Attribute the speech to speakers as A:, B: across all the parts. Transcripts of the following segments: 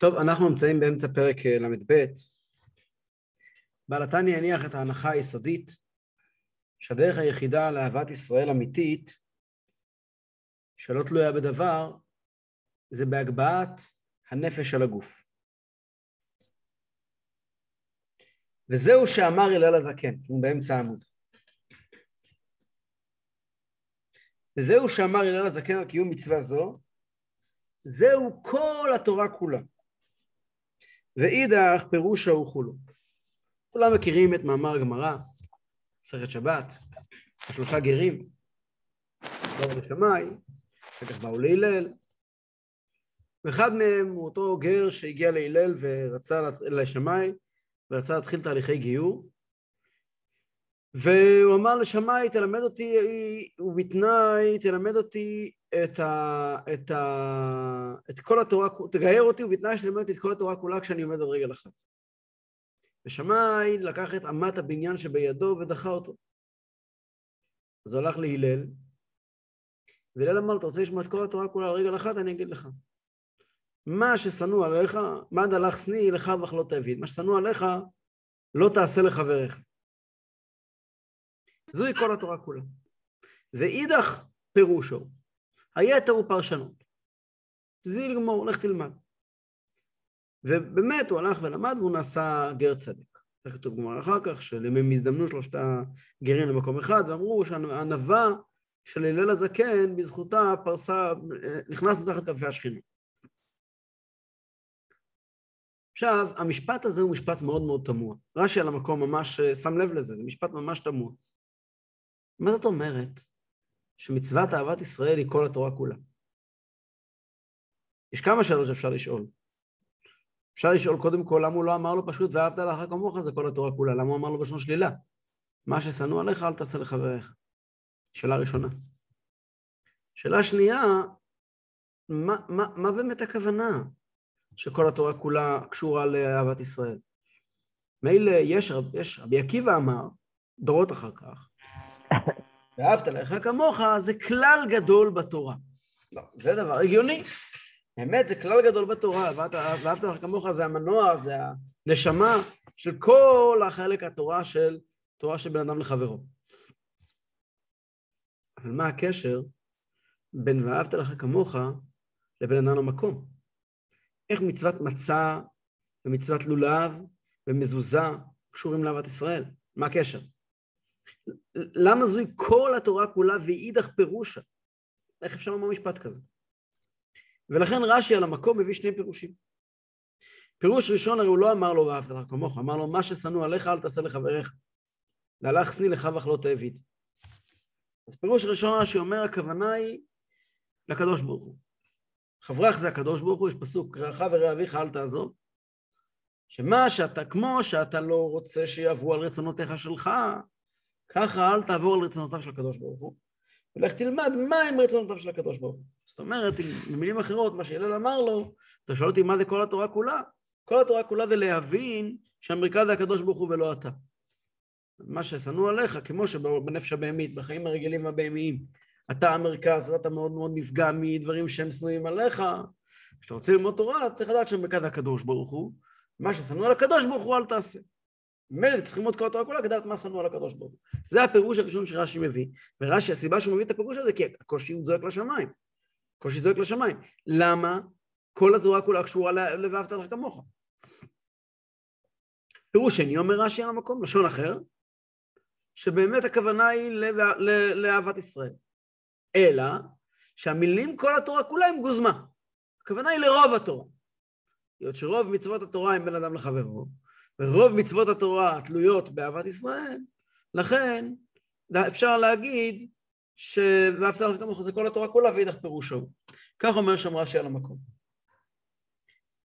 A: טוב, אנחנו נמצאים באמצע פרק אה, ל"ב. בעל התניא הניח את ההנחה היסודית שהדרך היחידה לאהבת ישראל אמיתית, שלא תלויה בדבר, זה בהגבהת הנפש על הגוף. וזהו שאמר הלל הזקן, הוא באמצע העמוד. וזהו שאמר הלל הזקן על קיום מצווה זו, זהו כל התורה כולה. ואידך פירושה הוא כולו. כולם מכירים את מאמר הגמרא, מסכת שבת, השלושה גרים, באו לשמאי, אחר כך באו להלל, ואחד מהם הוא אותו גר שהגיע להלל ורצה לשמאי, ורצה להתחיל תהליכי גיור, והוא אמר לשמאי, תלמד אותי, ובתנאי, תלמד אותי את, ה, את, ה, את כל התורה, תגייר אותי, ובתנאי שתלמד אותי את כל התורה כולה כשאני עומד על רגל אחת. ושמאי לקח את אמת הבניין שבידו ודחה אותו. אז הוא הלך להלל, והלל אמר, אתה רוצה לשמוע את כל התורה כולה על רגל אחת? אני אגיד לך. מה ששנוא עליך, מה דלך שני לך ואך לא תבין. מה ששנוא עליך, לא תעשה לחבריך. זוהי כל התורה כולה. ואידך פירושו, היתר הוא פרשנות. זיל גמור, לך תלמד. ובאמת הוא הלך ולמד והוא נעשה גר צדק. זה כתוב גמר אחר כך, שהם הזדמנו שלושת הגרים למקום אחד, ואמרו שהענווה של הלל הזקן, בזכותה פרסה, נכנס מתחת כנפי השכינה. עכשיו, המשפט הזה הוא משפט מאוד מאוד תמוה. רש"י על המקום ממש שם לב לזה, זה משפט ממש תמוה. מה זאת אומרת שמצוות אהבת ישראל היא כל התורה כולה? יש כמה שאלות שאפשר לשאול. אפשר לשאול קודם כל למה הוא לא אמר לו פשוט ואהבת לך כמוך זה כל התורה כולה, למה הוא אמר לו בשון שלילה? מה ששנוא עליך אל תעשה לחבריך. שאלה ראשונה. שאלה שנייה, מה, מה, מה באמת הכוונה שכל התורה כולה קשורה לאהבת ישראל? מילא יש, יש, רבי עקיבא אמר, דורות אחר כך, ואהבת לך כמוך, זה כלל גדול בתורה. לא, זה דבר הגיוני. באמת, זה כלל גדול בתורה, ואהבת לך כמוך זה המנוע, זה הנשמה של כל החלק התורה של תורה של בן אדם לחברו. אבל מה הקשר בין ואהבת לך כמוך לבין אדם למקום? איך מצוות מצה ומצוות לולב ומזוזה קשורים לאהבת ישראל? מה הקשר? למה זוהי כל התורה כולה ואידך פירושה? איך אפשר לומר משפט כזה? ולכן רש"י על המקום מביא שני פירושים. פירוש ראשון הרי הוא לא אמר לו ואהבת לך כמוך, אמר לו מה ששנוא עליך אל תעשה לחבריך. והלך שני לך לא תעביד. אז פירוש ראשון רש"י אומר הכוונה היא לקדוש ברוך הוא. חברך זה הקדוש ברוך הוא, יש פסוק, רעך ורעביך אל תעזוב. שמה שאתה, כמו שאתה לא רוצה שיעברו על רצונותיך שלך, ככה אל תעבור על רצונותיו של הקדוש ברוך הוא, ולך תלמד מה הם רצונותיו של הקדוש ברוך הוא. זאת אומרת, במילים אחרות, מה שהלל אמר לו, אתה שואל אותי מה זה כל התורה כולה? כל התורה כולה זה להבין שהמרכז זה הקדוש ברוך הוא ולא אתה. מה ששנוא עליך, כמו שבנפש הבהמית, בחיים הרגילים הבהמיים, אתה המרכז ואתה מאוד מאוד נפגע מדברים שהם שנואים עליך, כשאתה רוצה ללמוד תורה, צריך לדעת שהמרכז זה הקדוש ברוך הוא, מה ששנוא על הקדוש ברוך הוא אל תעשה. ממילא צריכים ללמוד כל התורה כולה כדי לדעת מה שנוא על הקדוש ברוך הוא. זה הפירוש הראשון שרש"י מביא, ורש"י, הסיבה שהוא מביא את הפירוש הזה, כי הקושי הוא זועק לשמיים. הקושי זועק לשמיים. למה? כל התורה כולה קשורה ל"ואהבת לך כמוך". פירוש שני אומר רש"י על המקום, לשון אחר, שבאמת הכוונה היא לאהבת ישראל. אלא שהמילים כל התורה כולה הם גוזמה. הכוונה היא לרוב התורה. היות שרוב מצוות התורה הם בין אדם לחברו, ורוב מצוות התורה תלויות באהבת ישראל, לכן אפשר להגיד ש"ואהבת לך כמוך" זה כל התורה כולה ואידך פירושו. כך אומר שם רש"י על המקום.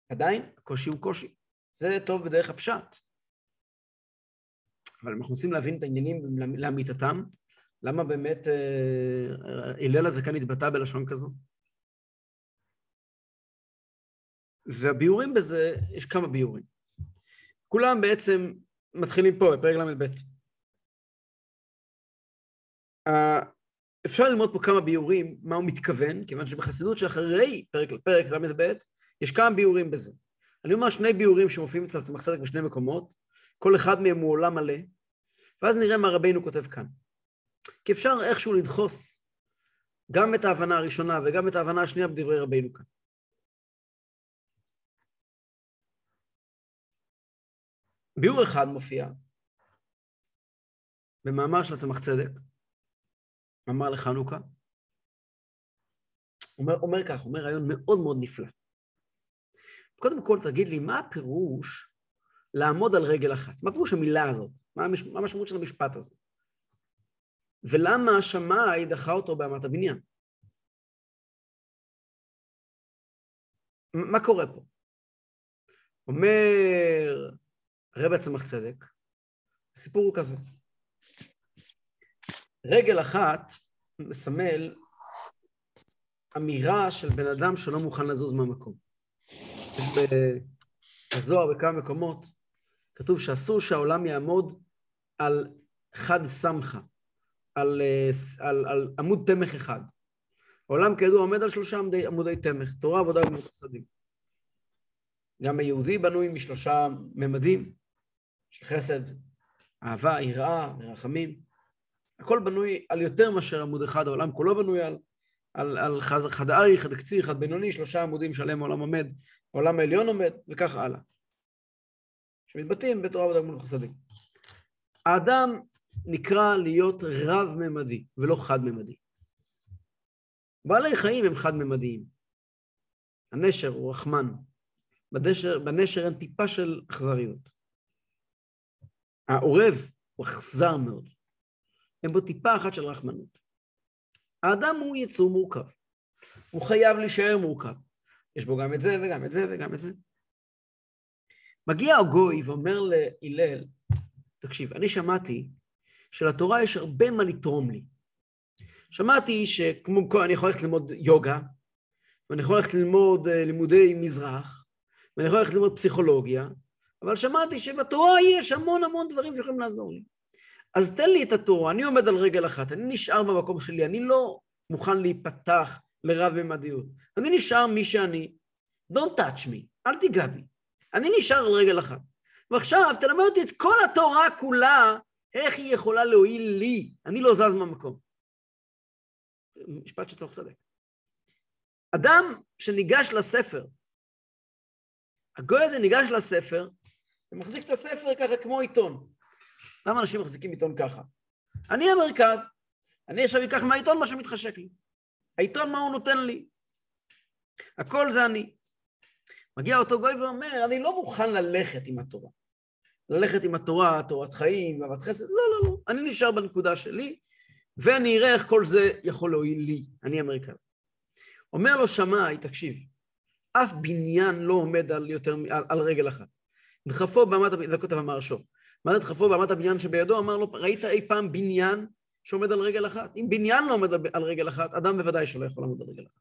A: עדיין, הקושי הוא קושי. זה טוב בדרך הפשט. אבל אנחנו מנסים להבין את העניינים לאמיתתם, למה באמת הלל אה, הזקן התבטא בלשון כזו? והביאורים בזה, יש כמה ביאורים. כולם בעצם מתחילים פה, בפרק ל"ב. אפשר ללמוד פה כמה ביאורים, מה הוא מתכוון, כיוון שבחסידות שאחרי פרק, פרק ל"ב, יש כמה ביאורים בזה. אני אומר שני ביאורים שמופיעים אצל הצמח צדק בשני מקומות, כל אחד מהם הוא עולם מלא, ואז נראה מה רבינו כותב כאן. כי אפשר איכשהו לדחוס גם את ההבנה הראשונה וגם את ההבנה השנייה בדברי רבינו כאן. ביאור אחד מופיע במאמר של הצמח צדק, מאמר לחנוכה, אומר, אומר כך, אומר רעיון מאוד מאוד נפלא. קודם כל, תגיד לי, מה הפירוש לעמוד על רגל אחת? מה פירוש המילה הזאת? מה, המש... מה המשמעות של המשפט הזה? ולמה השמאי דחה אותו באמת הבניין? מה קורה פה? אומר רב הצמח צדק, הסיפור הוא כזה. רגל אחת מסמל אמירה של בן אדם שלא מוכן לזוז מהמקום. בזוהר בכמה מקומות, כתוב שאסור שהעולם יעמוד על חד סמכה, על, על, על עמוד תמך אחד. העולם כידוע עומד על שלושה עמודי, עמודי תמך, תורה, עבודה וגמות חסדים. גם היהודי בנוי משלושה ממדים, של חסד, אהבה, יראה ורחמים. הכל בנוי על יותר מאשר עמוד אחד, העולם כולו בנוי על, על, על חד, חד ארי, חד קציר, חד בינוני, שלושה עמודים שעליהם העולם עומד, העולם העליון עומד, וכך הלאה. שמתבטאים בתורה עבודה גמול חסדים. האדם נקרא להיות רב-ממדי ולא חד-ממדי. בעלי חיים הם חד-ממדיים. הנשר הוא רחמן. בנשר, בנשר אין טיפה של אכזריות. העורב הוא אכזר מאוד. אין בו טיפה אחת של רחמנות. האדם הוא יצור מורכב. הוא חייב להישאר מורכב. יש בו גם את זה וגם את זה וגם את זה. מגיע הגוי ואומר להלל, תקשיב, אני שמעתי שלתורה יש הרבה מה לתרום לי. שמעתי שכמו אני יכול ללכת ללמוד יוגה, ואני יכול ללכת ללמוד אה, לימודי מזרח, ואני יכול ללכת ללמוד פסיכולוגיה, אבל שמעתי שבתורה יש המון המון דברים שיכולים לעזור לי. אז תן לי את התורה, אני עומד על רגל אחת, אני נשאר במקום שלי, אני לא מוכן להיפתח לרב-ממדיות. אני נשאר מי שאני. Don't touch me, אל תיגע בי. אני נשאר על רגל אחת. ועכשיו תלמד אותי את כל התורה כולה, איך היא יכולה להועיל לי. אני לא זז מהמקום. משפט שצריך צדק. אדם שניגש לספר, הגוי הזה ניגש לספר, ומחזיק את הספר ככה כמו עיתון. למה אנשים מחזיקים עיתון ככה? אני המרכז, אני עכשיו אקח מהעיתון מה שמתחשק לי. העיתון מה הוא נותן לי? הכל זה אני. מגיע אותו גוי ואומר, אני לא מוכן ללכת עם התורה. ללכת עם התורה, תורת חיים, אהבת חסד, לא, לא, לא. אני נשאר בנקודה שלי, ואני אראה איך כל זה יכול להועיל לי, אני המרכז. אומר לו שמאי, תקשיב, אף בניין לא עומד על, יותר, על, על רגל אחת. דחפו באמת, זה כותב המהרשו, מה זה דחפו באמת הבניין שבידו? אמר לו, ראית אי פעם בניין שעומד על רגל אחת? אם בניין לא עומד על רגל אחת, אדם בוודאי שלא יכול לעמוד על רגל אחת.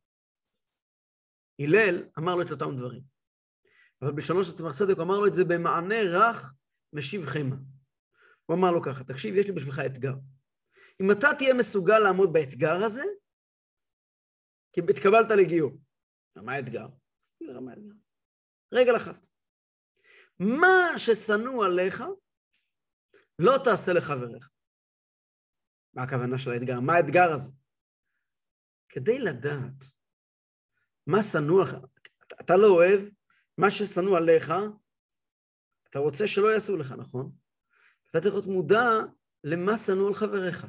A: הלל אמר לו את אותם דברים. אבל בלשונו של צמח צדק אמר לו את זה במענה רך משיב חמה. הוא אמר לו ככה, תקשיב, יש לי בשבילך אתגר. אם אתה תהיה מסוגל לעמוד באתגר הזה, כי התקבלת לגיור. מה האתגר? רגל אחת. מה ששנוא עליך, לא תעשה לחבריך. מה הכוונה של האתגר? מה האתגר הזה? כדי לדעת מה שנוא, אתה לא אוהב, מה ששנוא עליך, אתה רוצה שלא יעשו לך, נכון? אתה צריך להיות מודע למה שנוא על חבריך.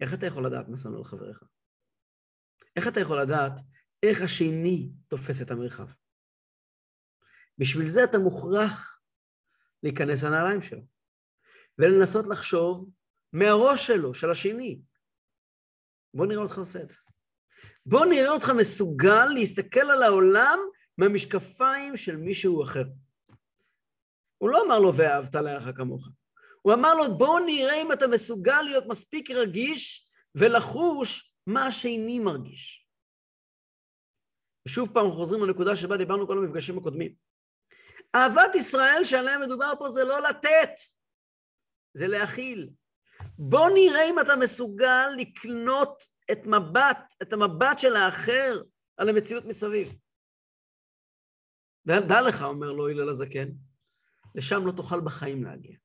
A: איך אתה יכול לדעת מה שנוא על חבריך? איך אתה יכול לדעת איך השני תופס את המרחב? בשביל זה אתה מוכרח להיכנס לנעליים שלו, ולנסות לחשוב מהראש שלו, של השני. בוא נראה אותך עושה את זה. בוא נראה אותך מסוגל להסתכל על העולם מהמשקפיים של מישהו אחר. הוא לא אמר לו ואהבת לערך כמוך. הוא אמר לו בוא נראה אם אתה מסוגל להיות מספיק רגיש ולחוש מה השני מרגיש. ושוב פעם חוזרים לנקודה שבה דיברנו כל המפגשים הקודמים. אהבת ישראל שעליה מדובר פה זה לא לתת, זה להכיל. בוא נראה אם אתה מסוגל לקנות את מבט, את המבט של האחר על המציאות מסביב. דע לך, אומר לו הלל הזקן, לשם לא תוכל בחיים להגיע.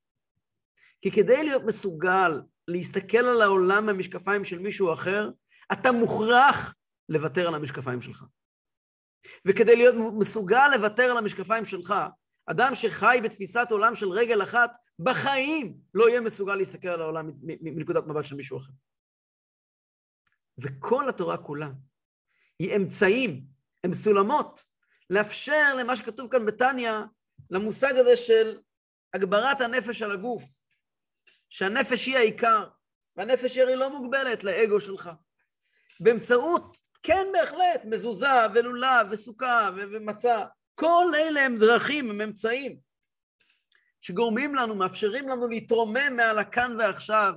A: כי כדי להיות מסוגל להסתכל על העולם מהמשקפיים של מישהו אחר, אתה מוכרח לוותר על המשקפיים שלך. וכדי להיות מסוגל לוותר על המשקפיים שלך, אדם שחי בתפיסת עולם של רגל אחת, בחיים לא יהיה מסוגל להסתכל על העולם מנקודת מבט של מישהו אחר. וכל התורה כולה היא אמצעים, הם סולמות, לאפשר למה שכתוב כאן בתניא, למושג הזה של הגברת הנפש על הגוף, שהנפש היא העיקר, והנפש היא הרי לא מוגבלת לאגו שלך. באמצעות, כן בהחלט, מזוזה ולולב וסוכה ומצה, כל אלה הם דרכים, הם אמצעים, שגורמים לנו, מאפשרים לנו להתרומם מעל הכאן ועכשיו,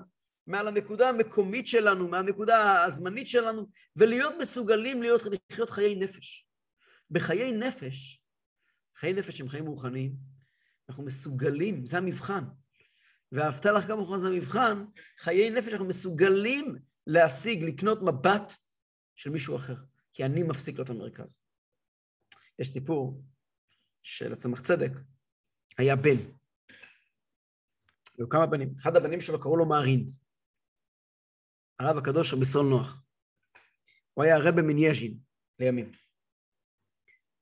A: מעל הנקודה המקומית שלנו, מהנקודה הזמנית שלנו, ולהיות מסוגלים להיות, לחיות חיי נפש. בחיי נפש, חיי נפש הם חיים רוחניים, אנחנו מסוגלים, זה המבחן. ואהבת לך כמוך זה המבחן, חיי נפש אנחנו מסוגלים להשיג, לקנות מבט של מישהו אחר, כי אני מפסיק להיות המרכז. יש סיפור של הצמח צדק, היה בן. היו כמה בנים. אחד הבנים שלו קראו לו מערין. הרב הקדוש רבי סול נוח. הוא היה רבה מנייז'ין לימים.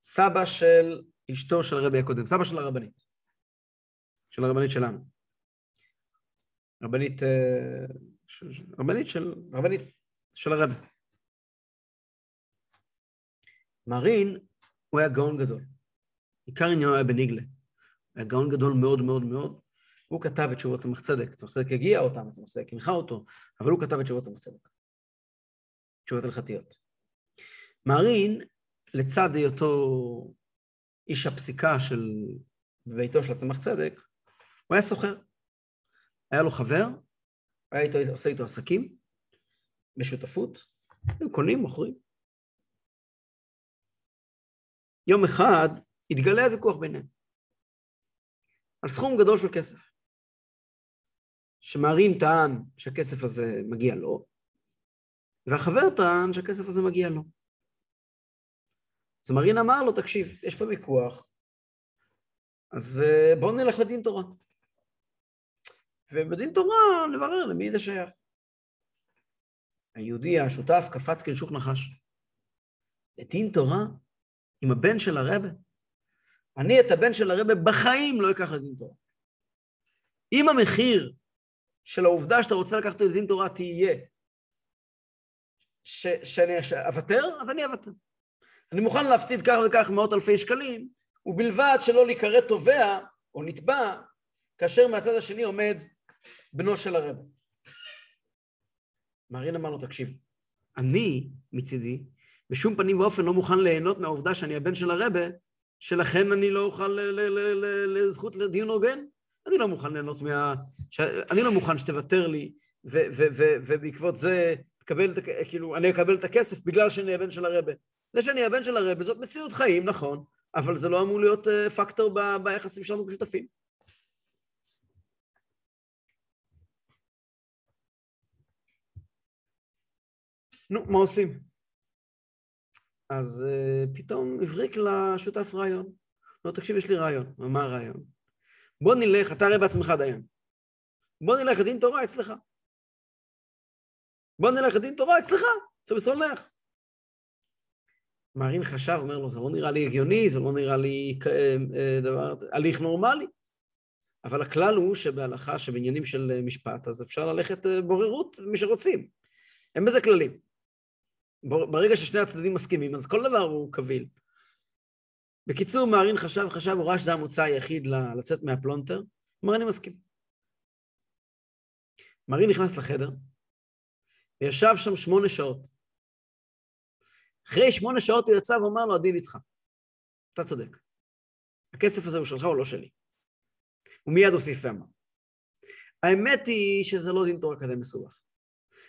A: סבא של אשתו של הרבי הקודם, סבא של הרבנית. של הרבנית שלנו. רבנית, אה, רבנית של, רבנית של הרבי. מרין, הוא היה גאון גדול. עיקר עניינו היה בניגלה. היה גאון גדול מאוד מאוד מאוד. הוא כתב את שורות צמח צדק. צמח צדק הגיע אותם, צמח צדק הנחה אותו, אבל הוא כתב את שורות צמח צדק. תשובות הלכתיות. מרין, לצד היותו איש הפסיקה של ביתו של הצמח צדק, הוא היה סוחר. היה לו חבר, היה איתו, עושה איתו עסקים, בשותפות, הם קונים, מוכרים. יום אחד התגלה הוויכוח ביניהם על סכום גדול של כסף. שמערים טען שהכסף הזה מגיע לו, והחבר טען שהכסף הזה מגיע לו. אז מרין אמר לו, תקשיב, יש פה ויכוח, אז אה, בואו נלך לדין תורה. ובדין תורה נברר למי זה שייך. היהודי השותף קפץ כנשוך נחש. לדין תורה? עם הבן של הרבה? אני את הבן של הרבה בחיים לא אקח לדין תורה. אם המחיר של העובדה שאתה רוצה לקחת לדין תורה תהיה ש, שאני אוותר, אז אני אוותר. אני מוכן להפסיד כך וכך מאות אלפי שקלים, ובלבד שלא להיקרא תובע או נתבע, כאשר מהצד השני עומד בנו של הרבה. מרין אמר לו, תקשיב, אני מצידי בשום פנים ואופן לא מוכן ליהנות מהעובדה שאני הבן של הרבה, שלכן אני לא אוכל לזכות לדיון הוגן. אני לא מוכן ליהנות מה... ש... אני לא מוכן שתוותר לי, ו- ו- ו- ובעקבות זה תקבל, כאילו, אני אקבל את הכסף בגלל שאני הבן של הרבה. זה שאני הבן של הרבה זאת מציאות חיים, נכון, אבל זה לא אמור להיות uh, פקטור ב- ביחסים שלנו כשותפים. נו, מה עושים? אז uh, פתאום הבריק לשותף רעיון. לא, תקשיב, יש לי רעיון. מה הרעיון? בוא נלך, אתה הרי בעצמך דיין. בוא נלך לדין תורה אצלך. בוא נלך לדין תורה אצלך, זה בסולח. מערין חשב, אומר לו, זה לא נראה לי הגיוני, זה לא נראה לי אה, אה, דבר, הליך נורמלי. אבל הכלל הוא שבהלכה, שבעניינים של משפט, אז אפשר ללכת בוררות, מי שרוצים. אין בזה כללים. ברגע ששני הצדדים מסכימים, אז כל דבר הוא קביל. בקיצור, מערין חשב, חשב, הוא ראה שזה המוצא היחיד לצאת מהפלונטר, אמר, אני מסכים. מערין נכנס לחדר, וישב שם שמונה שעות. אחרי שמונה שעות הוא יצא ואמר לו, הדין איתך. אתה צודק. הכסף הזה הוא שלך או לא שלי. הוא מיד הוסיף ואמר. האמת היא שזה לא דין תורה כזה מסובך.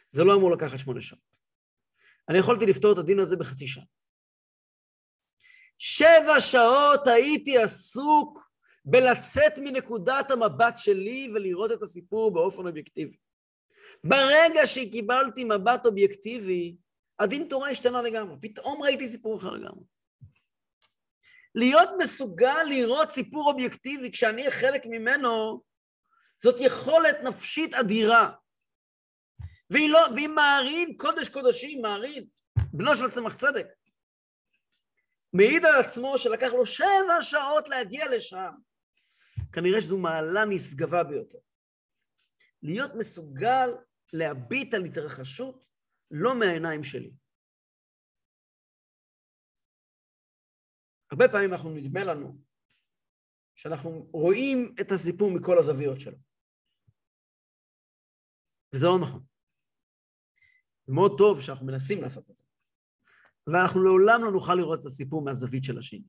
A: זה לא אמור לקחת שמונה שעות. אני יכולתי לפתור את הדין הזה בחצי שעה. שבע שעות הייתי עסוק בלצאת מנקודת המבט שלי ולראות את הסיפור באופן אובייקטיבי. ברגע שקיבלתי מבט אובייקטיבי, הדין תורה השתנה לגמרי. פתאום ראיתי סיפור אחר לגמרי. להיות מסוגל לראות סיפור אובייקטיבי כשאני חלק ממנו, זאת יכולת נפשית אדירה. והיא לא, והיא מערין קודש קודשים, מערין, בנו של צמח צדק. מעיד על עצמו שלקח לו שבע שעות להגיע לשם. כנראה שזו מעלה נשגבה ביותר. להיות מסוגל להביט על התרחשות לא מהעיניים שלי. הרבה פעמים אנחנו נדמה לנו שאנחנו רואים את הסיפור מכל הזוויות שלו. וזה לא נכון. מאוד טוב שאנחנו מנסים לעשות את זה. ואנחנו לעולם לא נוכל לראות את הסיפור מהזווית של השני.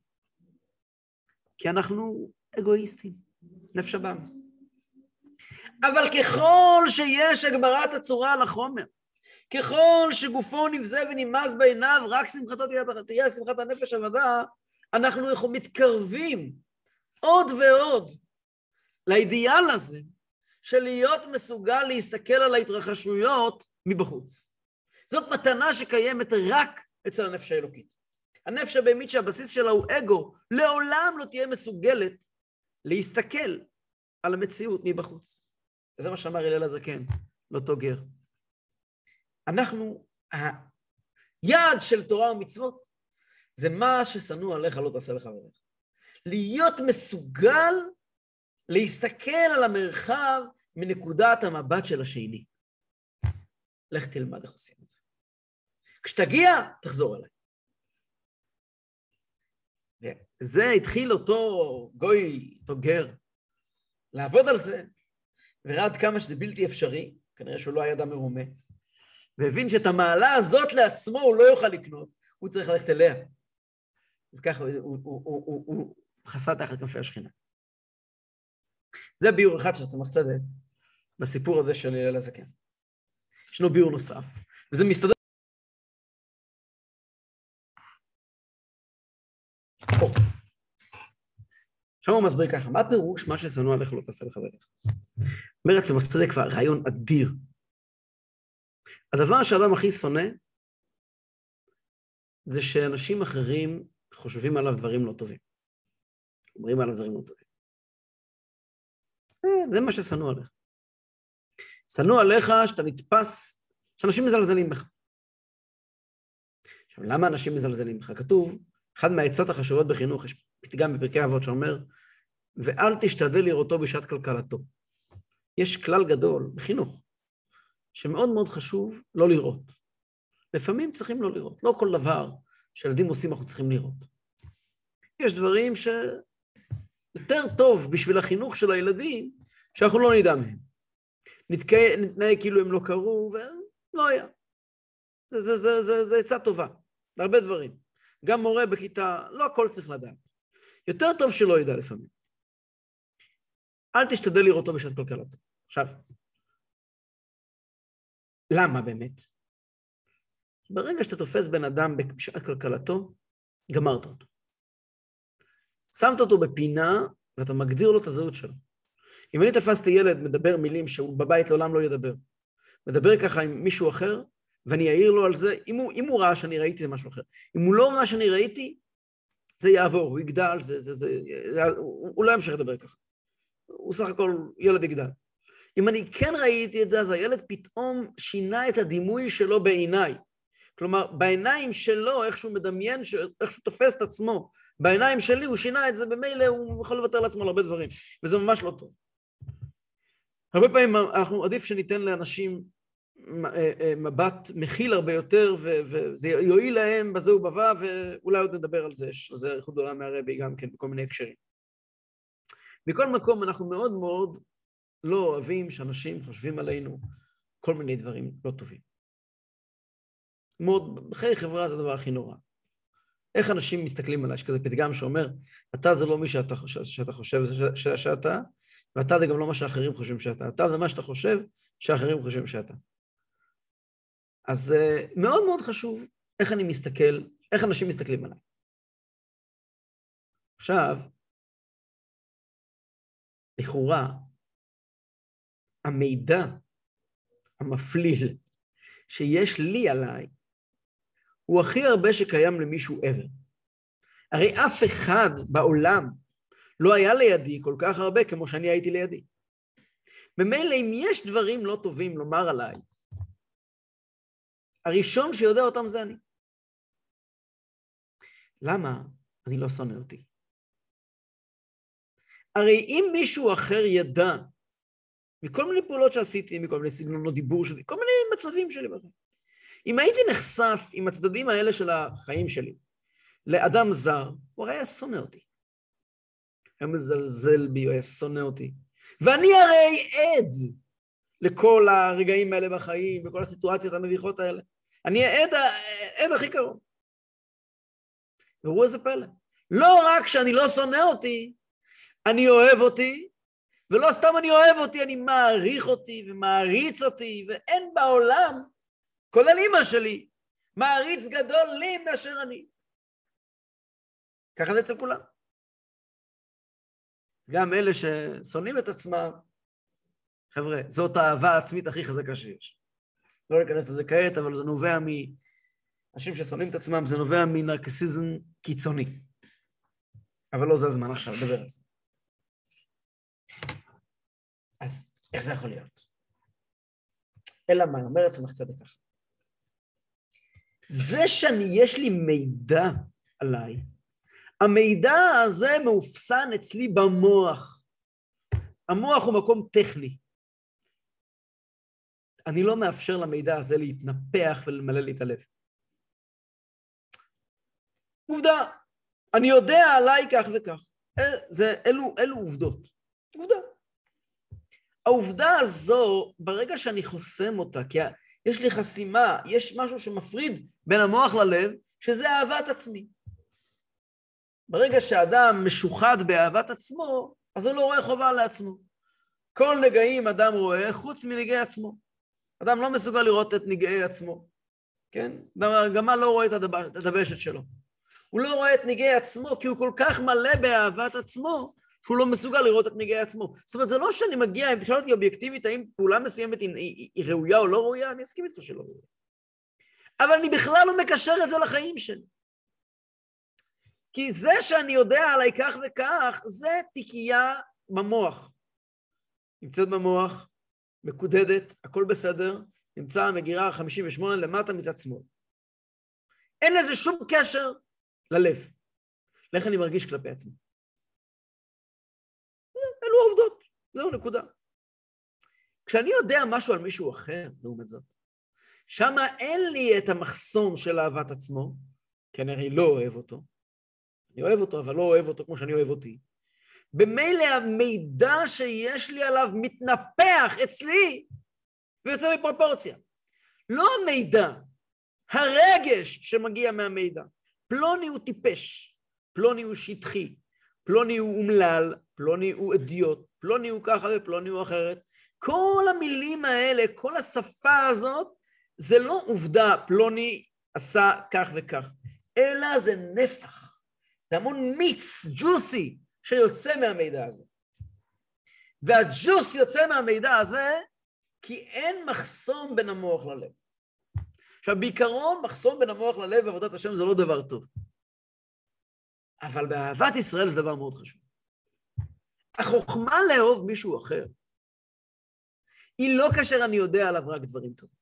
A: כי אנחנו אגואיסטים, נפש הבאמס. אבל ככל שיש הגברת הצורה על החומר, ככל שגופו נבזה ונמאס בעיניו, רק שמחתו תהיה שמחת הנפש עבדה, אנחנו מתקרבים עוד ועוד לאידיאל הזה של להיות מסוגל להסתכל על ההתרחשויות מבחוץ. זאת מתנה שקיימת רק אצל הנפש האלוקית. הנפש הבהמית שהבסיס שלה הוא אגו, לעולם לא תהיה מסוגלת להסתכל על המציאות מבחוץ. וזה מה שאמר הלל הזקן, לאותו גר. אנחנו, היעד של תורה ומצוות זה מה ששנוא עליך לא תעשה לחבריך. להיות מסוגל להסתכל על המרחב מנקודת המבט של השני. לך תלמד איך עושים את זה. כשתגיע, תחזור אליי. וזה התחיל אותו גוי, אותו גר, לעבוד על זה, וראה עד כמה שזה בלתי אפשרי, כנראה שהוא לא היה אדם מרומה, והבין שאת המעלה הזאת לעצמו הוא לא יוכל לקנות, הוא צריך ללכת אליה. וככה הוא, הוא, הוא, הוא, הוא, חסה תחת כנפי השכינה. זה ביור אחד של צמח צדק בסיפור הזה של הלל הזקן. ישנו ביור נוסף, וזה מסתדר... שם הוא מסביר ככה, מה פירוש מה ששנוא עליך לא תעשה לחבריך? אומר צדק כבר רעיון אדיר. הדבר שהאדם הכי שונא זה שאנשים אחרים חושבים עליו דברים לא טובים. אומרים עליו דברים לא טובים. אה, זה מה ששנוא עליך. שנוא עליך שאתה נתפס, שאנשים מזלזלים בך. עכשיו, למה אנשים מזלזלים בך? כתוב, אחת מהעצות החשובות בחינוך, יש פתגם בפרקי אבות שאומר, ואל תשתדל לראותו בשעת כלכלתו. יש כלל גדול בחינוך, שמאוד מאוד חשוב לא לראות. לפעמים צריכים לא לראות. לא כל דבר שילדים עושים אנחנו צריכים לראות. יש דברים שיותר טוב בשביל החינוך של הילדים, שאנחנו לא נדע מהם. נתנהג כאילו הם לא קרו, ולא היה. זה, עצה טובה, להרבה דברים. גם מורה בכיתה, לא הכל צריך לדעת. יותר טוב שלא ידע לפעמים. אל תשתדל לראותו בשעת כלכלתו. עכשיו, למה באמת? ברגע שאתה תופס בן אדם בשעת כלכלתו, גמרת אותו. שמת אותו בפינה ואתה מגדיר לו את הזהות שלו. אם אני תפסתי ילד מדבר מילים שהוא בבית לעולם לא ידבר, מדבר ככה עם מישהו אחר, ואני אעיר לו על זה, אם הוא, אם הוא ראה שאני ראיתי זה משהו אחר. אם הוא לא ראה שאני ראיתי, זה יעבור, הוא יגדל, זה, זה, זה, זה, הוא, הוא לא ימשיך לדבר ככה. הוא סך הכל ילד יגדל. אם אני כן ראיתי את זה, אז הילד פתאום שינה את הדימוי שלו בעיניי. כלומר, בעיניים שלו, איך שהוא מדמיין, איך שהוא תופס את עצמו, בעיניים שלי הוא שינה את זה, במילא הוא יכול לוותר לעצמו על הרבה דברים, וזה ממש לא טוב. הרבה פעמים אנחנו, עדיף שניתן לאנשים אה, אה, מבט מכיל הרבה יותר, וזה יועיל להם בזה ובבא, ואולי עוד נדבר על זה, יש לזה איכות גדולה מהרבי גם כן, בכל מיני הקשרים. מכל מקום, אנחנו מאוד מאוד לא אוהבים שאנשים חושבים עלינו כל מיני דברים לא טובים. מאוד, בחיי חברה זה הדבר הכי נורא. איך אנשים מסתכלים עליי? יש כזה פתגם שאומר, אתה זה לא מי שאתה, שאתה חושב ש, שאתה, ואתה זה גם לא מה שאחרים חושבים שאתה. אתה זה מה שאתה חושב שאחרים חושבים שאתה. אז uh, מאוד מאוד חשוב איך אני מסתכל, איך אנשים מסתכלים עליי. עכשיו, לכאורה, המידע המפליל שיש לי עליי הוא הכי הרבה שקיים למישהו ever. הרי אף אחד בעולם לא היה לידי כל כך הרבה כמו שאני הייתי לידי. ממילא אם יש דברים לא טובים לומר עליי, הראשון שיודע אותם זה אני. למה אני לא שונא אותי? הרי אם מישהו אחר ידע מכל מיני פעולות שעשיתי, מכל מיני סגנונות דיבור שלי, כל מיני מצבים שלי בחיים, אם הייתי נחשף עם הצדדים האלה של החיים שלי לאדם זר, הוא הרי היה שונא אותי. היה מזלזל בי, הוא היה שונא אותי. ואני הרי עד לכל הרגעים האלה בחיים, וכל הסיטואציות המביכות האלה. אני העד, העד הכי קרוב. וראו איזה פלא. לא רק שאני לא שונא אותי, אני אוהב אותי, ולא סתם אני אוהב אותי, אני מעריך אותי ומעריץ אותי, ואין בעולם, כולל אימא שלי, מעריץ גדול לי מאשר אני. ככה זה אצל כולם. גם אלה ששונאים את עצמם, חבר'ה, זאת האהבה העצמית הכי חזקה שיש. לא ניכנס לזה כעת, אבל זה נובע מ... אנשים ששונאים את עצמם, זה נובע מנרקסיזם קיצוני. אבל לא זה הזמן עכשיו לדבר על זה. אז איך זה יכול להיות? אלא מה, אומר עצמך צדק ככה. זה שאני, יש לי מידע עליי, המידע הזה מאופסן אצלי במוח. המוח הוא מקום טכני. אני לא מאפשר למידע הזה להתנפח ולמלא לי את הלב. עובדה, אני יודע עליי כך וכך. אל, זה, אלו, אלו עובדות. עובדה. העובדה הזו, ברגע שאני חוסם אותה, כי יש לי חסימה, יש משהו שמפריד בין המוח ללב, שזה אהבת עצמי. ברגע שאדם משוחד באהבת עצמו, אז הוא לא רואה חובה לעצמו. כל נגעים אדם רואה חוץ מנגעי עצמו. אדם לא מסוגל לראות את נגעי עצמו, כן? הגמל לא רואה את הדבשת שלו. הוא לא רואה את נגעי עצמו כי הוא כל כך מלא באהבת עצמו, שהוא לא מסוגל לראות את נגעי עצמו. זאת אומרת, זה לא שאני מגיע, אם תשאל אותי אובייקטיבית האם פעולה מסוימת היא, היא, היא ראויה או לא ראויה, אני אסכים איתך שלא ראויה. אבל אני בכלל לא מקשר את זה לחיים שלי. כי זה שאני יודע עליי כך וכך, זה תיקייה במוח. נמצאת במוח, מקודדת, הכל בסדר, נמצא מגירה 58 למטה מצד שמאל. אין לזה שום קשר ללב, לאיך אני מרגיש כלפי עצמי. אלו העובדות, זהו נקודה. כשאני יודע משהו על מישהו אחר, לעומת זאת, שם אין לי את המחסום של אהבת עצמו, כי אני הרי לא אוהב אותו, אני אוהב אותו, אבל לא אוהב אותו כמו שאני אוהב אותי. במילא המידע שיש לי עליו מתנפח אצלי ויוצא מפרופורציה. לא המידע, הרגש שמגיע מהמידע. פלוני הוא טיפש, פלוני הוא שטחי, פלוני הוא אומלל, פלוני הוא אדיוט, פלוני הוא ככה ופלוני הוא אחרת. כל המילים האלה, כל השפה הזאת, זה לא עובדה פלוני עשה כך וכך, אלא זה נפח. זה המון מיץ, ג'וסי, שיוצא מהמידע הזה. והג'וס יוצא מהמידע הזה כי אין מחסום בין המוח ללב. עכשיו, בעיקרון, מחסום בין המוח ללב בעבודת השם זה לא דבר טוב. אבל באהבת ישראל זה דבר מאוד חשוב. החוכמה לאהוב מישהו אחר היא לא כאשר אני יודע עליו רק דברים טובים.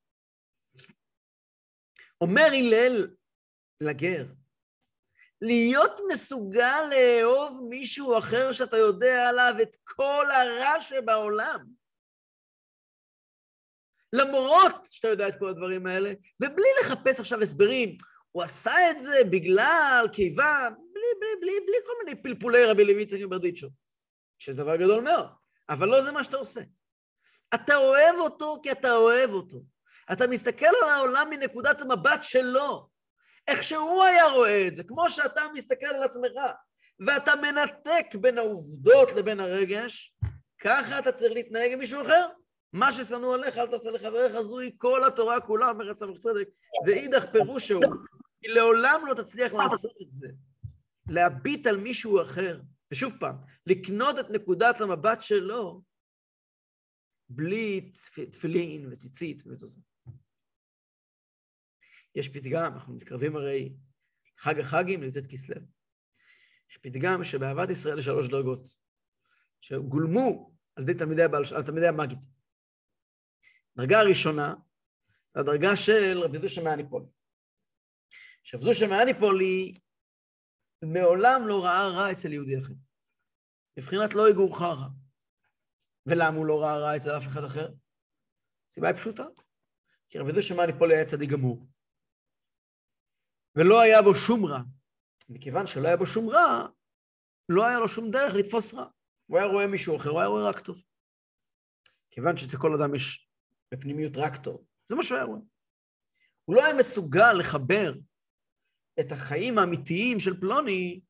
A: אומר הלל לגר, להיות מסוגל לאהוב מישהו אחר שאתה יודע עליו את כל הרע שבעולם. למרות שאתה יודע את כל הדברים האלה, ובלי לחפש עכשיו הסברים, הוא עשה את זה בגלל, כיוון, בלי, בלי, בלי, בלי כל מיני פלפולי רבי לוי יצחק מברדיצ'ו, שזה דבר גדול מאוד, אבל לא זה מה שאתה עושה. אתה אוהב אותו כי אתה אוהב אותו. אתה מסתכל על העולם מנקודת המבט שלו. איך שהוא היה רואה את זה, כמו שאתה מסתכל על עצמך, ואתה מנתק בין העובדות לבין הרגש, ככה אתה צריך להתנהג עם מישהו אחר. מה ששנוא עליך, אל תעשה לחבריך, זוהי כל התורה כולה, אומר הצמח צדק, ואידך פירושו, כי לעולם לא תצליח לעשות את זה, להביט על מישהו אחר, ושוב פעם, לקנות את נקודת המבט שלו, בלי תפילין וציצית ומזוזה. יש פתגם, אנחנו מתקרבים הרי חג החגים לי"ט כסלו. יש פתגם שבאהבת ישראל יש שלוש דרגות, שגולמו על ידי תלמידי, הבעל, על תלמידי המגיד. הדרגה הראשונה, הדרגה של רבי זושה מאניפולי. שרבי זושה מאניפולי מעולם לא ראה רע אצל יהודי אחר. מבחינת לא יגורך רע. ולמה הוא לא ראה רע אצל אף אחד אחר? הסיבה היא פשוטה. כי רבי זושה מאניפולי היה צדיק גמור. ולא היה בו שום רע. מכיוון שלא היה בו שום רע, לא היה לו שום דרך לתפוס רע. הוא היה רואה מישהו אחר, הוא היה רואה רק טוב. כיוון שאצל כל אדם יש בפנימיות רק טוב, זה מה שהוא היה רואה. הוא לא היה מסוגל לחבר את החיים האמיתיים של פלוני,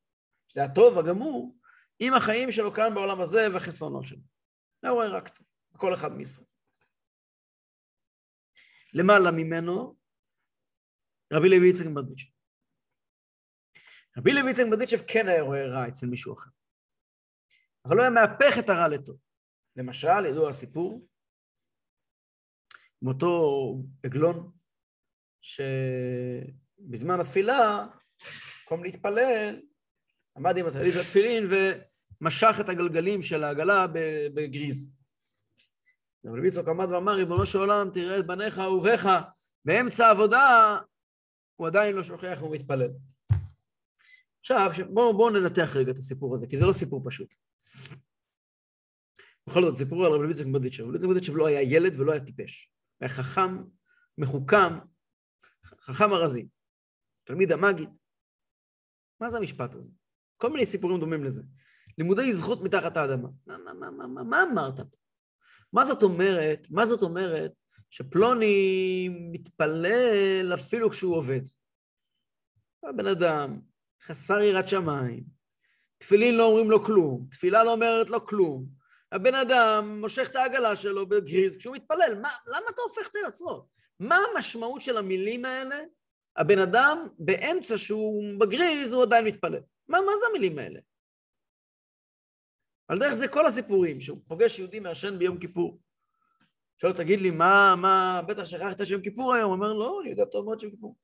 A: שזה הטוב הגמור, עם החיים שלו כאן בעולם הזה והחסרונות שלו. היה רואה רק טוב, כל אחד מישראל. למעלה ממנו, רבי לוי יצחק מברדיצ'ב. רבי לוי יצחק מברדיצ'ב כן היה רואה רע אצל מישהו אחר. אבל לא היה מהפך את הרע לטוב. למשל, ידוע הסיפור, עם אותו עגלון, שבזמן התפילה, במקום להתפלל, עמד עם הטלית והתפילין ומשך את הגלגלים של העגלה בגריז. אבל ויצוק עמד ואמר, ריבונו של עולם, תראה את בניך אהוביך, באמצע העבודה, הוא עדיין לא שוכח ומתפלל. עכשיו, בואו בוא ננתח רגע את הסיפור הזה, כי זה לא סיפור פשוט. בכל זאת, סיפור על רבי לויצק מברדיצ'ב. רבי לויצק מברדיצ'ב לא היה ילד ולא היה טיפש. היה חכם, מחוכם, חכם ארזי. תלמיד המגיד. מה זה המשפט הזה? כל מיני סיפורים דומים לזה. לימודי זכות מתחת האדמה. מה, מה, מה, מה, מה, מה אמרת פה? מה זאת אומרת, מה זאת אומרת שפלוני מתפלל אפילו כשהוא עובד? הבן אדם חסר יראת שמיים, תפילין לא אומרים לו כלום, תפילה לא אומרת לו כלום. הבן אדם מושך את העגלה שלו בגריז כשהוא מתפלל. מה, למה אתה הופך את היוצרות? מה המשמעות של המילים האלה? הבן אדם באמצע שהוא בגריז הוא עדיין מתפלל. מה, מה זה המילים האלה? על דרך זה כל הסיפורים, שהוא פוגש יהודי מעשן ביום כיפור. שואל, תגיד לי, מה, מה, בטח שכחת שיום כיפור היום? הוא אומר, לא, אני יודע טוב מאוד שיום כיפור.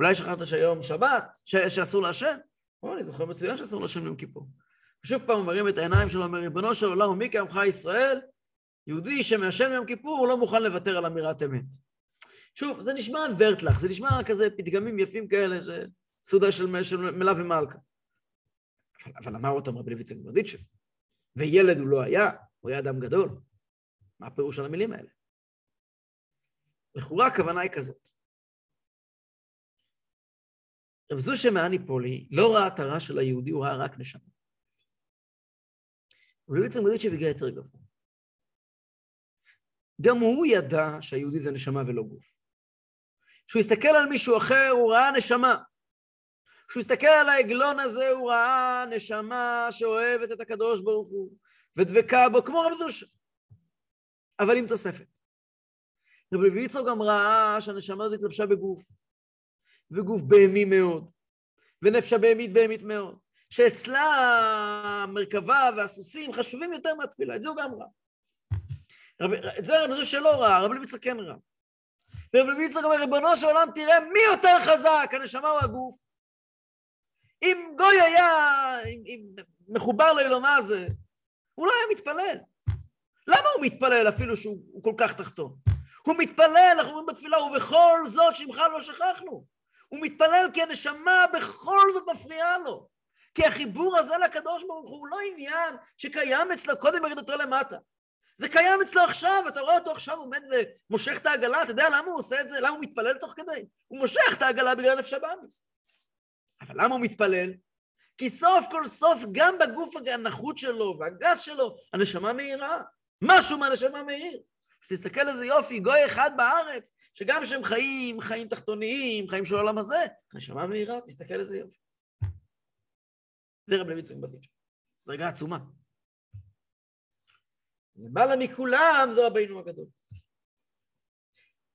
A: אולי שכחת שהיום שבת, ש, שאסור לעשן? או, אני זוכר מצוין שאסור לעשן ביום כיפור. ושוב פעם הוא מרים את העיניים שלו, אומר, ריבונו של עולם ומי כעמך ישראל, יהודי שמעשן ביום כיפור, הוא לא מוכן לוותר על אמירת אמת. שוב, זה נשמע ורטלח, זה נשמע כזה פתגמים יפים כאלה, סעודה של, של מלה ומלכה. אבל, אבל אמר אותם רבי לוי צגן ברדיצ'ב, וילד הוא לא היה, הוא היה אדם גדול. מה הפירוש של המילים האלה? לכאורה הכוונה היא כזאת. רב זושה מאניפולי לא ראה את הרע של היהודי, הוא ראה רק נשמה. אבל הוא בעצם מדהים שבגלל יותר גבוה. גם הוא ידע שהיהודי זה נשמה ולא גוף. כשהוא הסתכל על מישהו אחר, הוא ראה נשמה. כשהוא הסתכל על העגלון הזה, הוא ראה נשמה שאוהבת את הקדוש ברוך הוא, ודבקה בו, כמו רב זושה. אבל עם תוספת. רבי ויצו גם ראה שהנשמה הזאת התלבשה בגוף, וגוף בהמי מאוד, ונפש הבהמית בהמית מאוד, שאצלה המרכבה והסוסים חשובים יותר מהתפילה, את זה הוא גם ראה. רב, את זה רבי שלא ראה, רבי לויצה כן ראה. ורבי לויצה אומר, ריבונו של עולם, תראה מי יותר חזק, הנשמה או הגוף. אם גוי היה אם, אם מחובר לאלומה הזה, הוא לא היה מתפלל. למה הוא מתפלל אפילו שהוא כל כך תחתון? הוא מתפלל, אנחנו אומרים בתפילה, ובכל זאת שמך לא שכחנו. הוא מתפלל כי הנשמה בכל זאת מפריעה לו. כי החיבור הזה לקדוש ברוך הוא לא עניין שקיים אצלו קודם ירידתו למטה. זה קיים אצלו עכשיו, אתה רואה אותו עכשיו עומד ומושך את העגלה, אתה יודע למה הוא עושה את זה? למה הוא מתפלל תוך כדי? הוא מושך את העגלה בגלל נפש הבאמיס. אבל למה הוא מתפלל? כי סוף כל סוף גם בגוף הנחות שלו והגס שלו, הנשמה מהירה. משהו מהנשמה מהיר. אז תסתכל איזה יופי, גוי אחד בארץ, שגם שהם חיים, חיים תחתוניים, חיים של העולם הזה, הנשמה מהירה, תסתכל איזה יופי. זה רב לוי צמבדיץ'. דרגה עצומה. למעלה מכולם זה רבינו הגדול.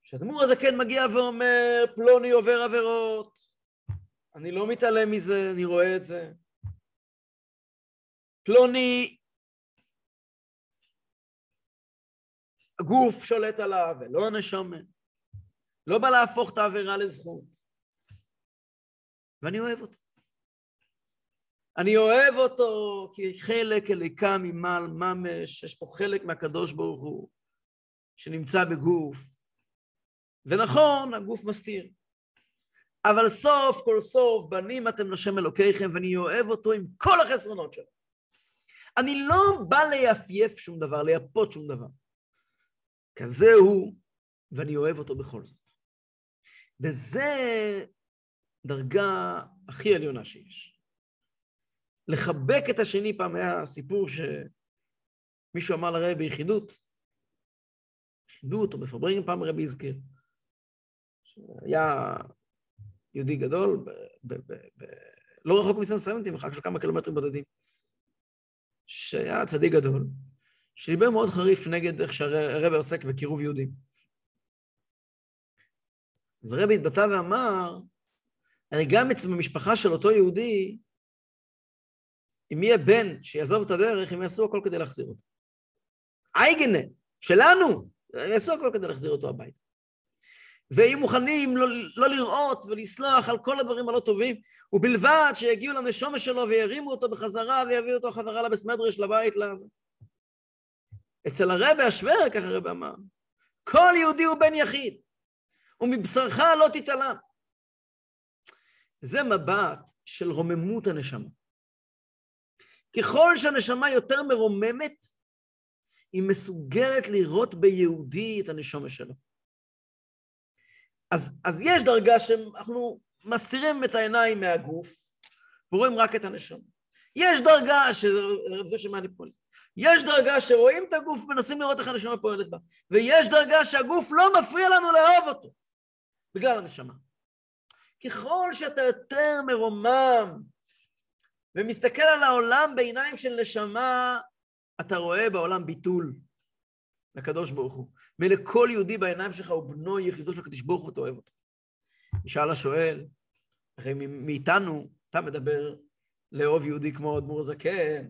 A: כשהדמור הזה כן מגיע ואומר, פלוני עובר עבירות, אני לא מתעלם מזה, אני רואה את זה. פלוני, הגוף שולט עליו ולא הנשמה. לא בא להפוך את העבירה לזכות. ואני אוהב אותו. אני אוהב אותו כי חלק אליקה ממעל ממש, יש פה חלק מהקדוש ברוך הוא שנמצא בגוף. ונכון, הגוף מסתיר. אבל סוף כל סוף, בנים אתם לשם אלוקיכם, ואני אוהב אותו עם כל החסרונות שלו. אני לא בא ליפייף שום דבר, לייפות שום דבר. כזה הוא, ואני אוהב אותו בכל זאת. וזה דרגה הכי עליונה שיש. לחבק את השני, פעם היה סיפור שמישהו אמר לרבי ביחידות, יחידות או בפברינג, פעם רבי הזכיר. היה יהודי גדול, ב- ב- ב- ב- לא רחוק מסתם סיימתי, מרחק של כמה קילומטרים בודדים, שהיה צדיק גדול, שדיבר מאוד חריף נגד איך שהרבי עוסק בקירוב יהודים. אז הרבי התבטא ואמר, הרי גם אצל המשפחה של אותו יהודי, אם יהיה בן שיעזוב את הדרך, הם יעשו הכל כדי להחזיר אותו. אייגנה, שלנו, הם יעשו הכל כדי להחזיר אותו הביתה. ויהיו מוכנים לא, לא לראות ולסלוח על כל הדברים הלא טובים, ובלבד שיגיעו לנשומה שלו וירימו אותו בחזרה ויביאו אותו חזרה לבס מדרש, לבית, לזה. אצל הרבי השוור, ככה הרבי אמר, כל יהודי הוא בן יחיד, ומבשרך לא תתעלם. זה מבט של רוממות הנשמה. ככל שהנשמה יותר מרוממת, היא מסוגלת לראות ביהודי את הנשומה שלו. אז, אז יש דרגה שאנחנו מסתירים את העיניים מהגוף ורואים רק את הנשמה. יש דרגה, זה שמניפולים. יש דרגה שרואים את הגוף ומנסים לראות איך הנשמה פועלת בה. ויש דרגה שהגוף לא מפריע לנו לאהוב אותו, בגלל הנשמה. ככל שאתה יותר מרומם ומסתכל על העולם בעיניים של נשמה, אתה רואה בעולם ביטול לקדוש ברוך הוא. מלכל יהודי בעיניים שלך הוא בנו יחידו של הקדוש ברוך הוא ואתה אוהב אותו. ישאל השואל, הרי מאיתנו, אתה מדבר לאהוב יהודי כמו אדמו"ר זקן,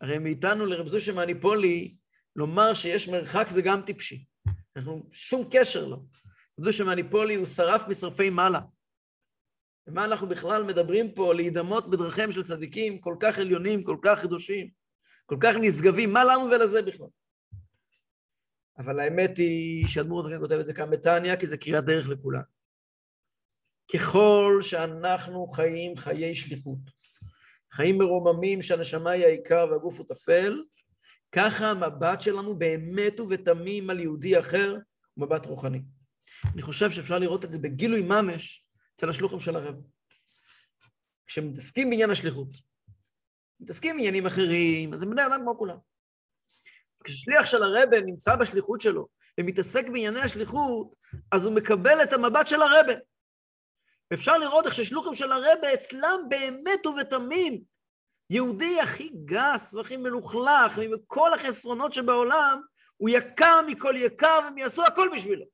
A: הרי מאיתנו לרב זושה מניפולי, לומר שיש מרחק זה גם טיפשי. אנחנו, שום קשר לא. רב זושה מניפולי הוא שרף משרפי מעלה. ומה אנחנו בכלל מדברים פה, להידמות בדרכיהם של צדיקים כל כך עליונים, כל כך חידושים, כל כך נשגבים, מה לנו ולזה בכלל? אבל האמת היא שאדמו"ר זקן כותב את זה כאן בתניא, כי זה קריאת דרך לכולם. ככל שאנחנו חיים חיי שליחות, חיים מרוממים שהנשמה היא העיקר והגוף הוא טפל, ככה המבט שלנו באמת ובתמים על יהודי אחר הוא מבט רוחני. אני חושב שאפשר לראות את זה בגילוי ממש אצל השלוחים של הרב. כשמתעסקים בעניין השליחות, מתעסקים בעניינים אחרים, אז הם בני אדם כמו כולם. כששליח של הרבה נמצא בשליחות שלו ומתעסק בענייני השליחות, אז הוא מקבל את המבט של הרבה. אפשר לראות איך ששלוחים של הרבה אצלם באמת ובתמים, יהודי הכי גס והכי מלוכלך, עם כל החסרונות שבעולם, הוא יקר מכל יקר והם יעשו הכל בשבילו,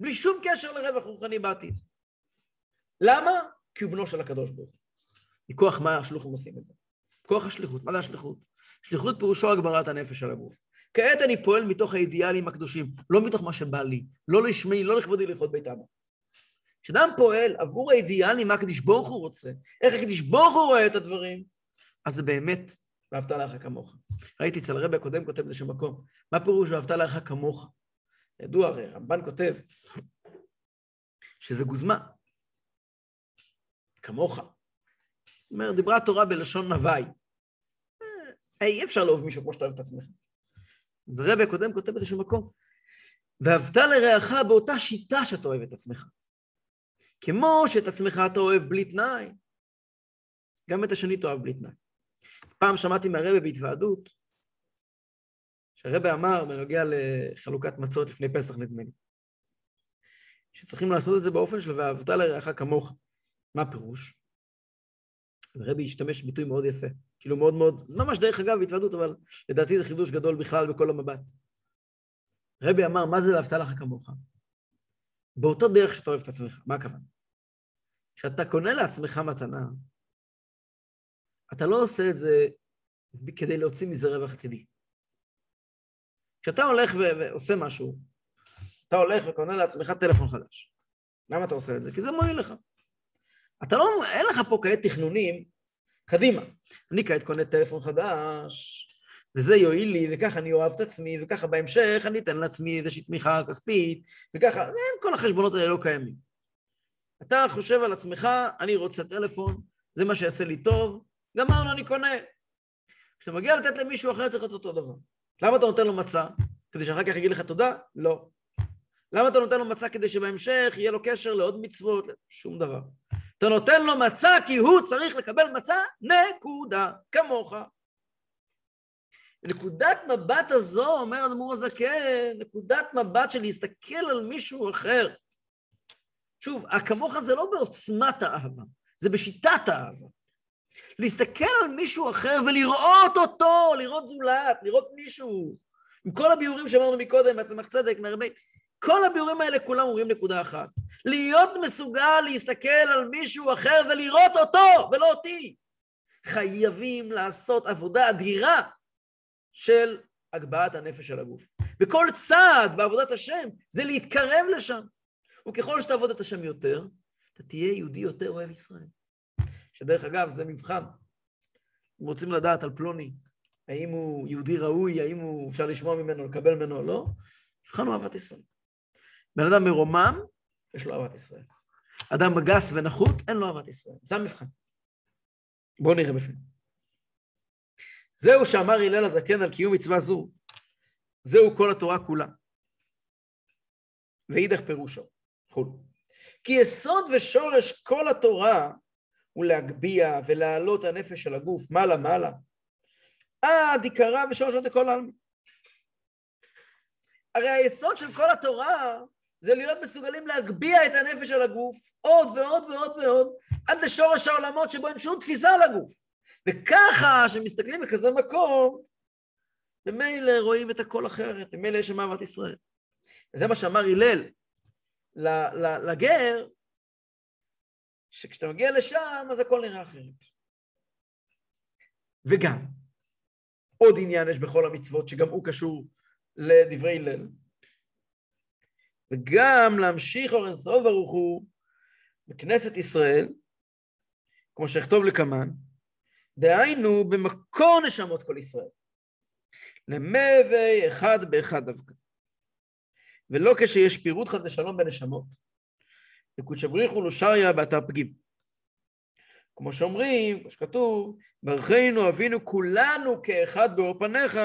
A: בלי שום קשר לרווח רוחני בעתיד. למה? כי הוא בנו של הקדוש ברוך הוא. מכוח מה השלוחים עושים את זה? כוח השליחות. מה זה השליחות? שליחות פירושו הגברת הנפש של הגוף. כעת אני פועל מתוך האידיאלים הקדושים, לא מתוך מה שבא לי, לא לשמי, לא לכבודי ללכות בית אבא. כשאדם פועל עבור האידיאלים, מה הקדיש ברוך הוא רוצה, איך הקדיש ברוך הוא רואה את הדברים, אז זה באמת, ואהבת לך כמוך. ראיתי אצל הרבי הקודם כותב באיזשהו מקום, מה פירוש ואהבת לך כמוך? ידוע הרי, רמב"ן כותב שזה גוזמה. כמוך. אומר, דיברה התורה בלשון נוואי. אה, אי אפשר לאהוב מישהו כמו שאתה אוהב את עצמך. אז הרבי הקודם כותב באיזשהו מקום, ואהבת לרעך באותה שיטה שאתה אוהב את עצמך. כמו שאת עצמך אתה אוהב בלי תנאי, גם את השני תאהב בלי תנאי. פעם שמעתי מהרבי בהתוועדות, שהרבי אמר בנוגע לחלוקת מצות לפני פסח נדמה לי, שצריכים לעשות את זה באופן של ואהבת לרעך כמוך. מה הפירוש? הרבי השתמש בביטוי מאוד יפה, כאילו מאוד מאוד, ממש דרך אגב התוועדות, אבל לדעתי זה חידוש גדול בכלל בכל המבט. רבי אמר, מה זה ואהבת לך כמוך? באותו דרך שאתה אוהב את עצמך, מה הכוונה? כשאתה קונה לעצמך מתנה, אתה לא עושה את זה כדי להוציא מזה רווח עתידי. כשאתה הולך ועושה משהו, אתה הולך וקונה לעצמך טלפון חדש. למה אתה עושה את זה? כי זה מועיל לך. אתה לא, אין לך פה כעת תכנונים קדימה. אני כעת קונה טלפון חדש, וזה יועיל לי, וככה אני אוהב את עצמי, וככה בהמשך אני אתן לעצמי איזושהי תמיכה כספית, וככה, כל החשבונות האלה לא קיימים. אתה חושב על עצמך, אני רוצה טלפון, זה מה שיעשה לי טוב, גמרנו, אני קונה. כשאתה מגיע לתת למישהו אחר צריך להיות אותו דבר. למה אתה נותן לו מצה? כדי שאחר כך יגיד לך תודה? לא. למה אתה נותן לו מצה כדי שבהמשך יהיה לו קשר לעוד מצוות? שום דבר. אתה נותן לו מצה כי הוא צריך לקבל מצה, נקודה, כמוך. נקודת מבט הזו, אומר אדמו"ר הזקן, נקודת מבט של להסתכל על מישהו אחר. שוב, הכמוך זה לא בעוצמת האהבה, זה בשיטת האהבה. להסתכל על מישהו אחר ולראות אותו, לראות זולת, לראות מישהו. עם כל הביאורים שאמרנו מקודם, בעצמך צדק, מהרבה... כל הביאורים האלה כולם אומרים נקודה אחת. להיות מסוגל להסתכל על מישהו אחר ולראות אותו, ולא אותי. חייבים לעשות עבודה אדירה של הגבהת הנפש של הגוף. וכל צעד בעבודת השם זה להתקרב לשם. וככל שתעבוד את השם יותר, אתה תהיה יהודי יותר אוהב ישראל. שדרך אגב, זה מבחן. אם רוצים לדעת על פלוני, האם הוא יהודי ראוי, האם הוא אפשר לשמוע ממנו, לקבל ממנו או לא, מבחן הוא אהבת ישראל. בן אדם מרומם, יש לו אהבת ישראל. אדם גס ונחות, אין לו אהבת ישראל. זה המבחן. בואו נראה בפנים. זהו שאמר הלל הזקן על קיום מצווה זו, זהו כל התורה כולה. ואידך פירושו, חול. כי יסוד ושורש כל התורה הוא להגביה ולהעלות הנפש של הגוף מעלה מעלה, עד עיקרה ושורשו דכל העלמין. הרי היסוד של כל התורה זה להיות מסוגלים להגביה את הנפש של הגוף עוד ועוד ועוד ועוד, עד לשורש העולמות שבו אין שום תפיסה על הגוף. וככה, כשמסתכלים בכזה מקום, ממילא רואים את הכל אחרת, ממילא יש שם אהבת ישראל. וזה מה שאמר הלל לגר, שכשאתה מגיע לשם, אז הכל נראה אחרת. וגם, עוד עניין יש בכל המצוות, שגם הוא קשור לדברי הלל. וגם להמשיך אור אינסוף ברוך הוא בכנסת ישראל, כמו שאכתוב לקמן, דהיינו במקור נשמות כל ישראל, למבי אחד באחד דווקא, ולא כשיש פירוט חד ושלום בנשמות, וקודשא בריחו לושריה באתר פגים. כמו שאומרים, כמו שכתוב, ברכנו אבינו כולנו כאחד באור פניך,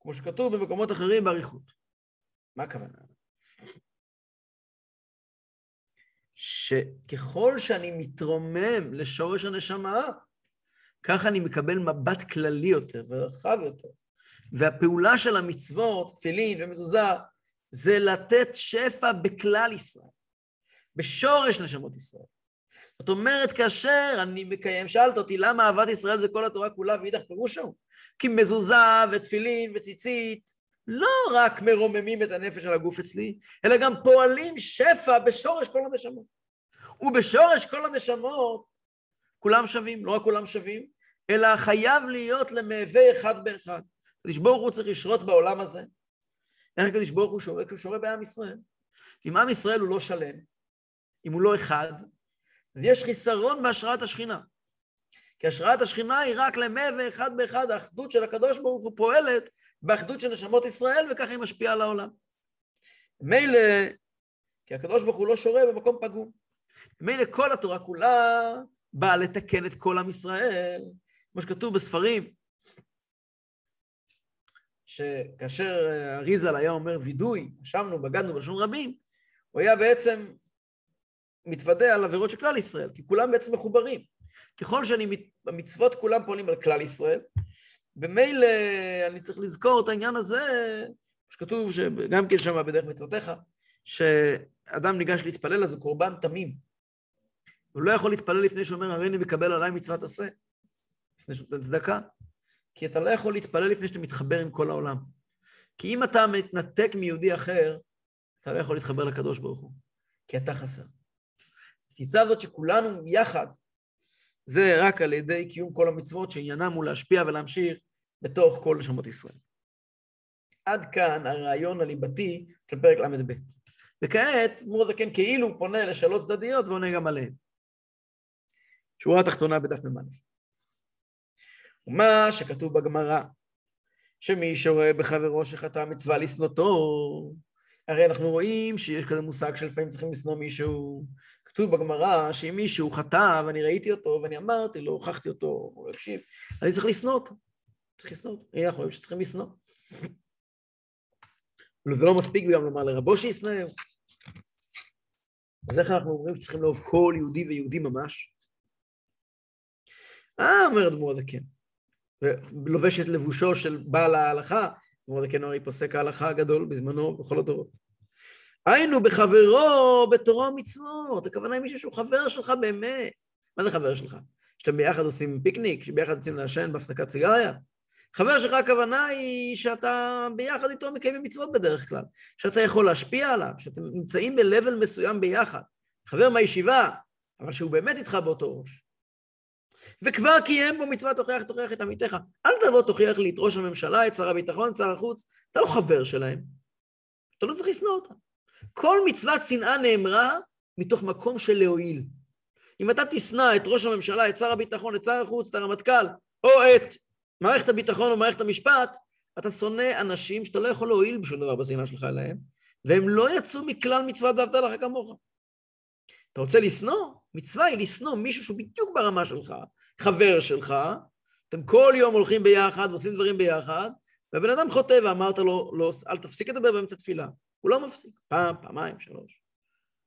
A: כמו שכתוב במקומות אחרים באריכות. מה הכוונה? שככל שאני מתרומם לשורש הנשמה, ככה אני מקבל מבט כללי יותר ורחב יותר. והפעולה של המצוות, תפילין ומזוזה, זה לתת שפע בכלל ישראל, בשורש נשמות ישראל. זאת אומרת, כאשר אני מקיים, שאלת אותי למה אהבת ישראל זה כל התורה כולה ואידך פירושו? כי מזוזה ותפילין וציצית לא רק מרוממים את הנפש של הגוף אצלי, אלא גם פועלים שפע בשורש כל הנשמות. ובשורש כל הנשמות כולם שווים, לא רק כולם שווים, אלא חייב להיות למהווה אחד באחד. הקדוש ברוך הוא צריך לשרות בעולם הזה. איך הקדוש ברוך הוא שורה? כי הוא שורה בעם ישראל. אם עם ישראל הוא לא שלם, אם הוא לא אחד, אז יש חיסרון בהשראת השכינה. כי השראת השכינה היא רק למהווה אחד באחד, האחדות של הקדוש ברוך הוא פועלת באחדות של נשמות ישראל, וככה היא משפיעה על העולם. מילא, כי הקדוש ברוך הוא לא שורה במקום פגום. מילא כל התורה כולה באה לתקן את כל עם ישראל, כמו שכתוב בספרים, שכאשר אריזל היה אומר וידוי, ישבנו, בגדנו בלשון רבים, הוא היה בעצם מתוודה על עבירות של כלל ישראל, כי כולם בעצם מחוברים. ככל שאני, המצוות כולם פועלים על כלל ישראל, במילא אני צריך לזכור את העניין הזה, שכתוב שגם כן שם בדרך מצוותיך, שאדם ניגש להתפלל אז הוא קורבן תמים. הוא לא יכול להתפלל לפני שאומר, הרי אני מקבל עליי מצוות עשה, לפני שהוא נותן צדקה. כי אתה לא יכול להתפלל לפני שאתה מתחבר עם כל העולם. כי אם אתה מתנתק מיהודי אחר, אתה לא יכול להתחבר לקדוש ברוך הוא, כי אתה חסר. התפיסה הזאת שכולנו יחד, זה רק על ידי קיום כל המצוות שעניינם הוא להשפיע ולהמשיך בתוך כל נשמות ישראל. עד כאן הרעיון הליבתי של פרק ל"ב. וכעת מור הזקן כאילו פונה לשאלות צדדיות ועונה גם עליהן. שורה תחתונה בדף מ"א. ומה שכתוב בגמרא, שמי שרואה בחברו שחטא מצווה לשנותו, הרי אנחנו רואים שיש כזה מושג שלפעמים צריכים לשנוא מישהו. כתוב בגמרא שאם מישהו חטא ואני ראיתי אותו ואני אמרתי לו, הוכחתי אותו, הוא הקשיב, אני צריך לשנוא אותו. צריך לשנוא אותו. הנה אנחנו רואים שצריכים לשנוא. וזה לא מספיק גם לומר לרבו שישנאו. אז איך אנחנו אומרים שצריכים לאהוב כל יהודי ויהודי ממש? אה, אומר אדמו"ר הזקן, ולובש את לבושו של בעל ההלכה, אדמו"ר הזקן הרי פוסק ההלכה הגדול בזמנו, בכל הדורות. היינו בחברו בתורה ומצוות, הכוונה היא מישהו שהוא חבר שלך באמת. מה זה חבר שלך? שאתם ביחד עושים פיקניק, שביחד יוצאים לעשן בהפסקת סיגריה? חבר שלך הכוונה היא שאתה ביחד איתו מקיימים מצוות בדרך כלל, שאתה יכול להשפיע עליו, שאתם נמצאים ב-level מסוים ביחד. חבר מהישיבה, אבל שהוא באמת איתך באותו ראש. וכבר קיים בו מצווה תוכיח תוכיח את עמיתך. אל תבוא תוכיח לי את ראש הממשלה, את שר הביטחון, את שר החוץ, אתה לא חבר שלהם. אתה לא צריך לשנוא אותם. כל מצוות שנאה נאמרה מתוך מקום של להועיל. אם אתה תשנא את ראש הממשלה, את שר הביטחון, את שר החוץ, את הרמטכ"ל, או את מערכת הביטחון או מערכת המשפט, אתה שונא אנשים שאתה לא יכול להועיל בשום דבר בשנאה שלך אליהם, והם לא יצאו מכלל מצוות ואהבת לך כמוך. אתה רוצה לשנוא? מצווה היא לשנוא מישהו שהוא בדיוק ברמה שלך, חבר שלך, אתם כל יום הולכים ביחד ועושים דברים ביחד, והבן אדם חוטא ואמרת לו, לא, אל תפסיק לדבר באמצע תפילה. הוא לא מפסיק, פעם, פעמיים, שלוש.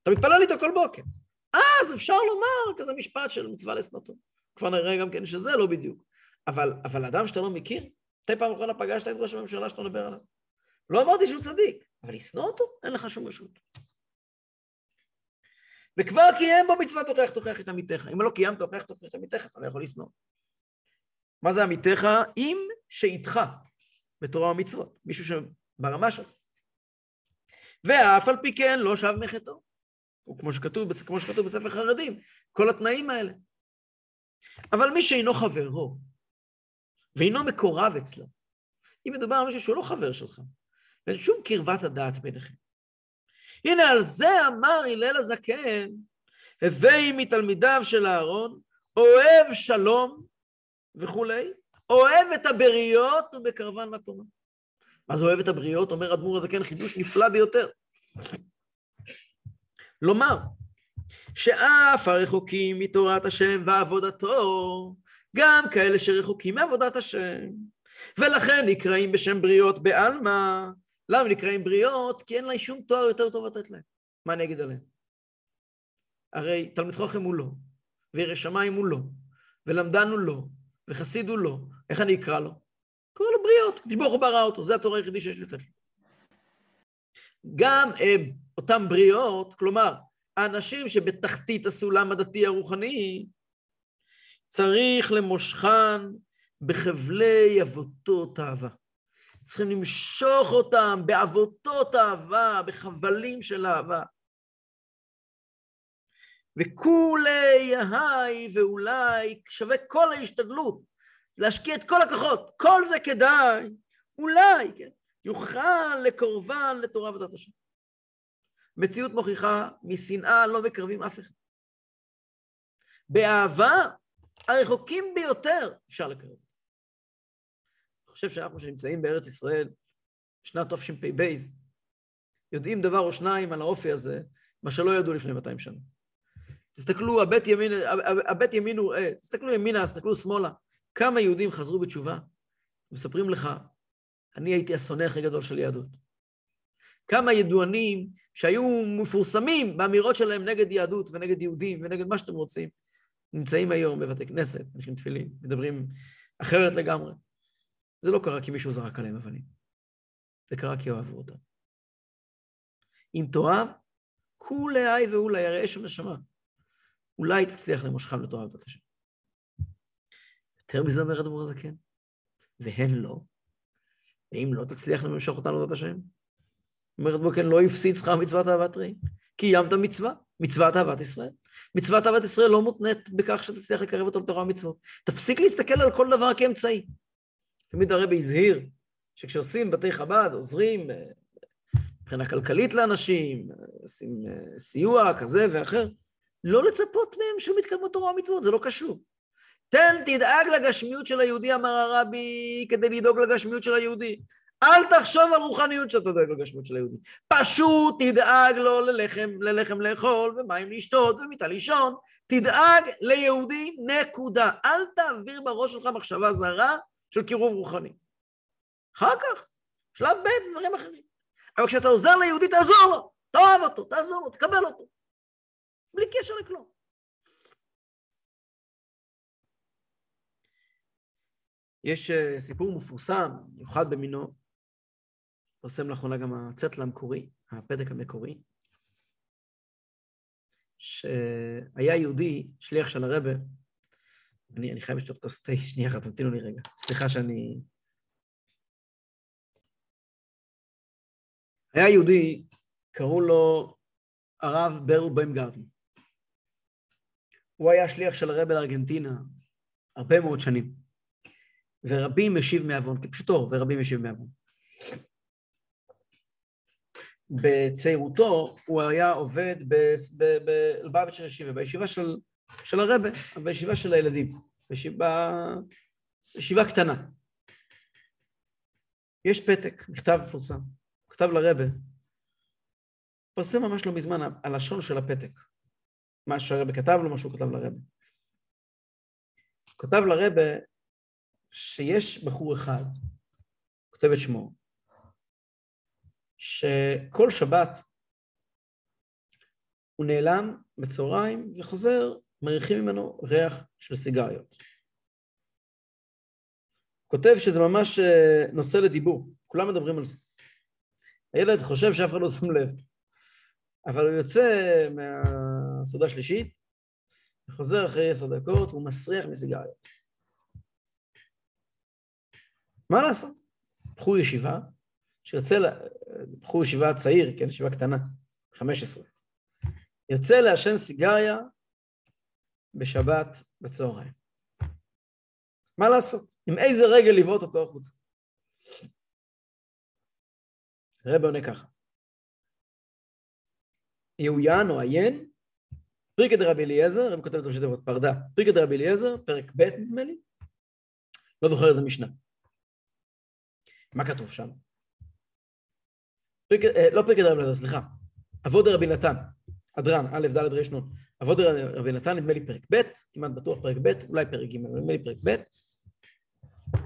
A: אתה מתפלל איתו כל בוקר. אז אפשר לומר כזה משפט של מצווה לשנותו. כבר נראה גם כן שזה לא בדיוק. אבל, אבל אדם שאתה לא מכיר, מתי פעם אחרונה פגשת את ראש הממשלה שאתה מדבר עליו? לא אמרתי שהוא צדיק, אבל לשנוא אותו, אין לך שום רשות. וכבר קיים בו מצווה תוכיח תוכיח את עמיתך. אם לא קיימת תוכיח תוכיח את עמיתך, אתה לא יכול לשנוא. מה זה עמיתך? אם שאיתך בתורה ומצוות, מישהו שברמה שלך. ואף על פי כן לא שב מחטאו. כמו שכתוב, כמו שכתוב בספר חרדים, כל התנאים האלה. אבל מי שאינו חברו, ואינו מקורב אצלו, אם מדובר על מישהו שהוא לא חבר שלך, ואין שום קרבת הדעת ביניכם. הנה על זה אמר הלל הזקן, הווי מתלמידיו של אהרון, אוהב שלום וכולי, אוהב את הבריות ובקרבן לתורה. מה זה אוהב את הבריות? אומר אדמו"ר הזקן, חידוש נפלא ביותר. לומר, שאף הרחוקים מתורת השם ועבודתו, גם כאלה שרחוקים מעבודת השם, ולכן נקראים בשם בריות בעלמא. למה נקראים בריות? כי אין להם שום תואר יותר טוב לתת להם. מה אני אגיד עליהם? הרי תלמיד חוכם הוא לא, וירא שמיים הוא לא, ולמדן הוא לא, וחסיד הוא לא. איך אני אקרא לו? קורא לו בריות, הקדוש ברוך הוא ברא אותו, זה התורה היחידי שיש לתת לו. גם הם, אה, אותם בריות, כלומר, האנשים שבתחתית הסולם הדתי הרוחני, צריך למושכן בחבלי אבותות אהבה. צריכים למשוך אותם באבותות אהבה, בחבלים של אהבה. וכולי היי ואולי שווה כל ההשתדלות להשקיע את כל הכוחות, כל זה כדאי, אולי, כן, יוכל לקורבן לתורה ודת השם. מציאות מוכיחה, משנאה לא מקרבים אף אחד. באהבה, הרחוקים ביותר אפשר לקרב. חושב שאנחנו שנמצאים בארץ ישראל, שנת תשפ"ב, יודעים דבר או שניים על האופי הזה, מה שלא ידעו לפני 200 שנה. תסתכלו, הבט ימין, הבט ימין הוא, אה, תסתכלו ימינה, תסתכלו שמאלה. כמה יהודים חזרו בתשובה ומספרים לך, אני הייתי השונא הכי גדול של יהדות. כמה ידוענים שהיו מפורסמים באמירות שלהם נגד יהדות ונגד יהודים ונגד מה שאתם רוצים, נמצאים היום בבתי כנסת, מניחים תפילין, מדברים אחרת לגמרי. זה לא קרה כי מישהו זרק עליהם אבנים, זה קרה כי אוהבו אותם. אם תאהב, כולי היי ואולי, הרי אש ונשמה. אולי תצליח למושכם לתורה עבודת השם. יותר מזה אומר הדבר הזה כן, והן לא. ואם לא תצליח למשוך אותנו לעבודת השם, אומרת בו כן, לא הפסיד שכר מצוות אהבת רעים. קיימת מצווה, מצוות אהבת ישראל. מצוות אהבת ישראל לא מותנית בכך שתצליח לקרב אותו לתורה ומצוות. תפסיק להסתכל על כל דבר כאמצעי. תמיד הרבי הזהיר שכשעושים בתי חב"ד, עוזרים אה, מבחינה כלכלית לאנשים, עושים אה, סיוע כזה ואחר, לא לצפות מהם שום התקדמות תורה ומצוות, זה לא קשור. תן, תדאג לגשמיות של היהודי, אמר הרבי, כדי לדאוג לגשמיות של היהודי. אל תחשוב על רוחניות שאתה דואג לגשמיות של היהודי. פשוט תדאג לו ללחם, ללחם לאכול, ומים לשתות, ומיטה לישון. תדאג ליהודי, נקודה. אל תעביר בראש שלך מחשבה זרה של קירוב רוחני. אחר כך, שלב ב' זה דברים אחרים. אבל כשאתה עוזר ליהודי, תעזור לו, תאהב אותו, תעזור לו, תקבל אותו. בלי קשר לכלום. יש uh, סיפור מפורסם, מיוחד במינו, פרסם לאחרונה גם הצטלה המקורי, הפתק המקורי, שהיה יהודי, שליח של הרבה, אני, אני חייב לשתות כוס תה, שנייה אחת, תמתינו לי רגע. סליחה שאני... היה יהודי, קראו לו הרב ברל בוימגרטן. הוא היה שליח של הרבה לארגנטינה הרבה מאוד שנים. ורבים משיב מעוון, כפשוטו, ורבים משיב מעוון. בצעירותו הוא היה עובד בלבביץ' ישיבה, בישיבה של, של הרבה, בישיבה של הילדים, בישיבה, בישיבה קטנה. יש פתק, מכתב מפורסם, כתב לרבה, פרסם ממש לא מזמן הלשון של הפתק, מה שהרבה כתב לו, מה שהוא כתב לרבה. כתב לרבה שיש בחור אחד, כותב את שמו, שכל שבת הוא נעלם בצהריים וחוזר, מריחים ממנו ריח של סיגריות. כותב שזה ממש אה, נושא לדיבור, כולם מדברים על זה. הילד חושב שאף אחד לא שם לב, אבל הוא יוצא מהסעודה השלישית, וחוזר אחרי עשר דקות, והוא מסריח מסיגריות. מה לעשות? בחור ישיבה, שיוצא, בחור ישיבה צעיר, כן, ישיבה קטנה, 15, יוצא לעשן סיגריה בשבת בצהריים. מה לעשות? עם איזה רגל לבעוט אותו החוצה? הרב עונה ככה. יהויין או עיין, פריקא דרבי אליעזר, רבי כותב את ראשי תיבות פרדה, פריקא דרבי אליעזר, פרק ב' נדמה לי, לא זוכר איזה משנה. מה כתוב שם? פריק, אה, לא פרק דרבי אליעזר, סליחה, אבוד רבי נתן, אדרן, א', ד', ר', נ', אבוד רבי נתן, נדמה לי פרק ב', כמעט בטוח פרק ב', אולי פרק ג', נדמה לי פרק ב',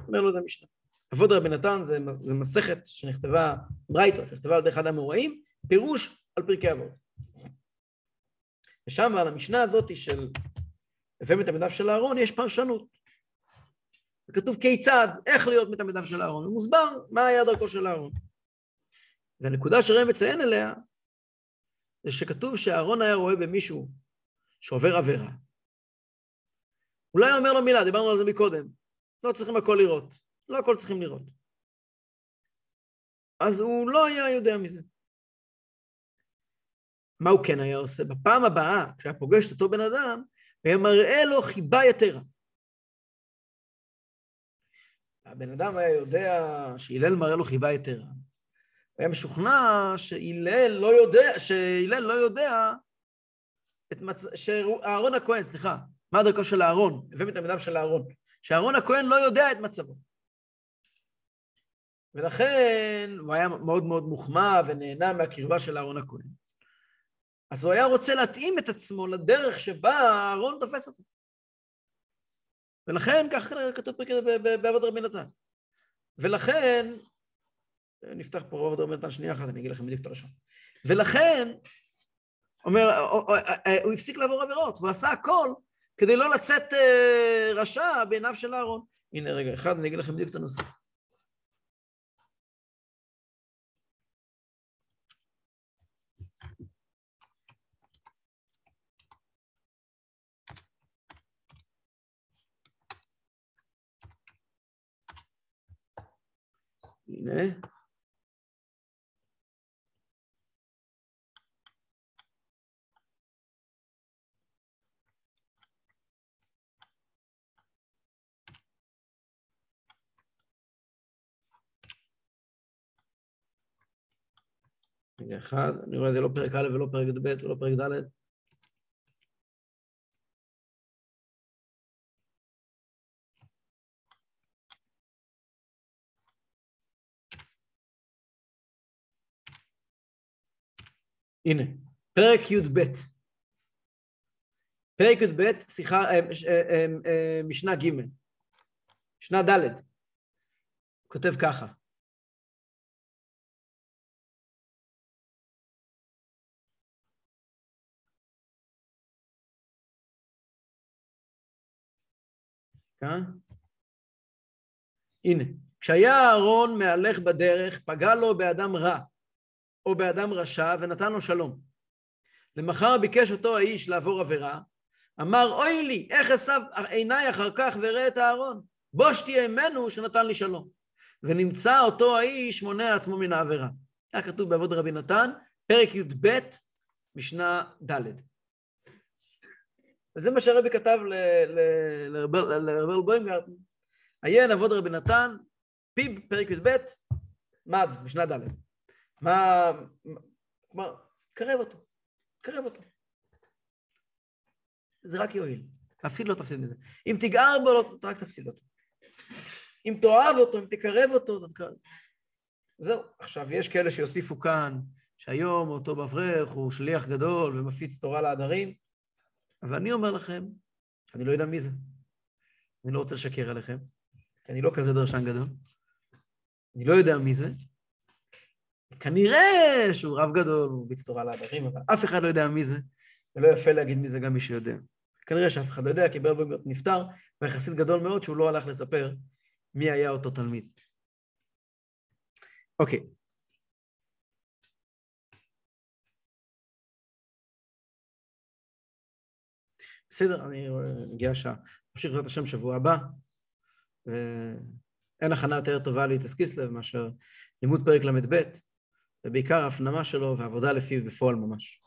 A: אומר לו את המשנה. אבוד רבי נתן זה, זה מסכת שנכתבה, ברייתו, שנכתבה על ידי אחד המוראים, פירוש על פרקי אבות. ושם על המשנה הזאת של הווה מתלמידיו של אהרון יש פרשנות. וכתוב כיצד, איך להיות מתלמידיו של אהרון, ומוסבר מה היה דרכו של אהרון. והנקודה שראם מציין אליה, זה שכתוב שאהרון היה רואה במישהו שעובר עבירה. אולי אומר לו מילה, דיברנו על זה מקודם, לא צריכים הכל לראות, לא הכל צריכים לראות. אז הוא לא היה יודע מזה. מה הוא כן היה עושה? בפעם הבאה, כשהיה פוגש את אותו בן אדם, היה מראה לו חיבה יתרה. הבן אדם היה יודע שהלל מראה לו חיבה יתרה. הוא היה משוכנע שהלל לא יודע, שהלל לא יודע את מצ... שאהרון הכהן, סליחה, מה דרכו של אהרון? הביא מתלמידיו של אהרון. שאהרון הכהן לא יודע את מצבו. ולכן הוא היה מאוד מאוד מוחמא ונהנה מהקרבה של אהרון הכהן. אז הוא היה רוצה להתאים את עצמו לדרך שבה אהרון תופס אותו. ולכן, כך כתוב בעבוד רבי נתן. ולכן, נפתח פה עבוד רבי נתן שנייה אחת, אני אגיד לכם בדיוק את הראשון. ולכן, אומר, הוא הפסיק לעבור עבירות, והוא עשה הכל כדי לא לצאת רשע בעיניו של אהרון. הנה רגע, אחד, אני אגיד לכם בדיוק את הנושא. הנה. רגע אחד, אני רואה, זה לא פרק א' ולא פרק ב' ולא פרק ד'. הנה, פרק י"ב. פרק י"ב, שיחה, אה, אה, אה, משנה ג', משנה ד', כותב ככה: הנה, כשהיה אהרון מהלך בדרך, פגע לו באדם רע, או באדם רשע, ונתן לו שלום. למחר ביקש אותו האיש לעבור עבירה, אמר, אוי לי, איך אשא עיניי אחר כך ואראה את אהרון? בוש תהיה ממנו שנתן לי שלום. ונמצא אותו האיש מונע עצמו מן העבירה. כך כתוב בעבוד רבי נתן, פרק י"ב, משנה ד'. וזה מה שהרבי כתב לרבל בוימגרטן. עיין אבות רבי נתן, פיב, פרק י"ב, מד, משנה ד'. מה, כלומר, קרב אותו, קרב אותו. זה רק יועיל, אפילו לא תפסיד מזה. אם תגער בו, לא, רק תפסיד אותו. אם תאהב אותו, אם תקרב אותו, תקרב. זהו. עכשיו, יש כאלה שיוסיפו כאן, שהיום אותו בברך הוא שליח גדול ומפיץ תורה לעדרים, אבל אני אומר לכם, אני לא יודע מי זה. אני לא רוצה לשקר עליכם, כי אני לא כזה דרשן גדול. אני לא יודע מי זה. כנראה שהוא רב גדול, הוא מפיץ תורה לעדרים, אבל אף אחד לא יודע מי זה, ולא יפה להגיד מי זה גם מי שיודע. כנראה שאף אחד לא יודע, כי ברבוגרט נפטר, ויחסית גדול מאוד שהוא לא הלך לספר מי היה אותו תלמיד. אוקיי. בסדר, אני מגיע השעה. נמשיך בעזרת השם שבוע הבא. ואין הכנה יותר טובה להתעסק כסלו מאשר לימוד פרק ל"ב, ובעיקר ההפנמה שלו והעבודה לפיו בפועל ממש.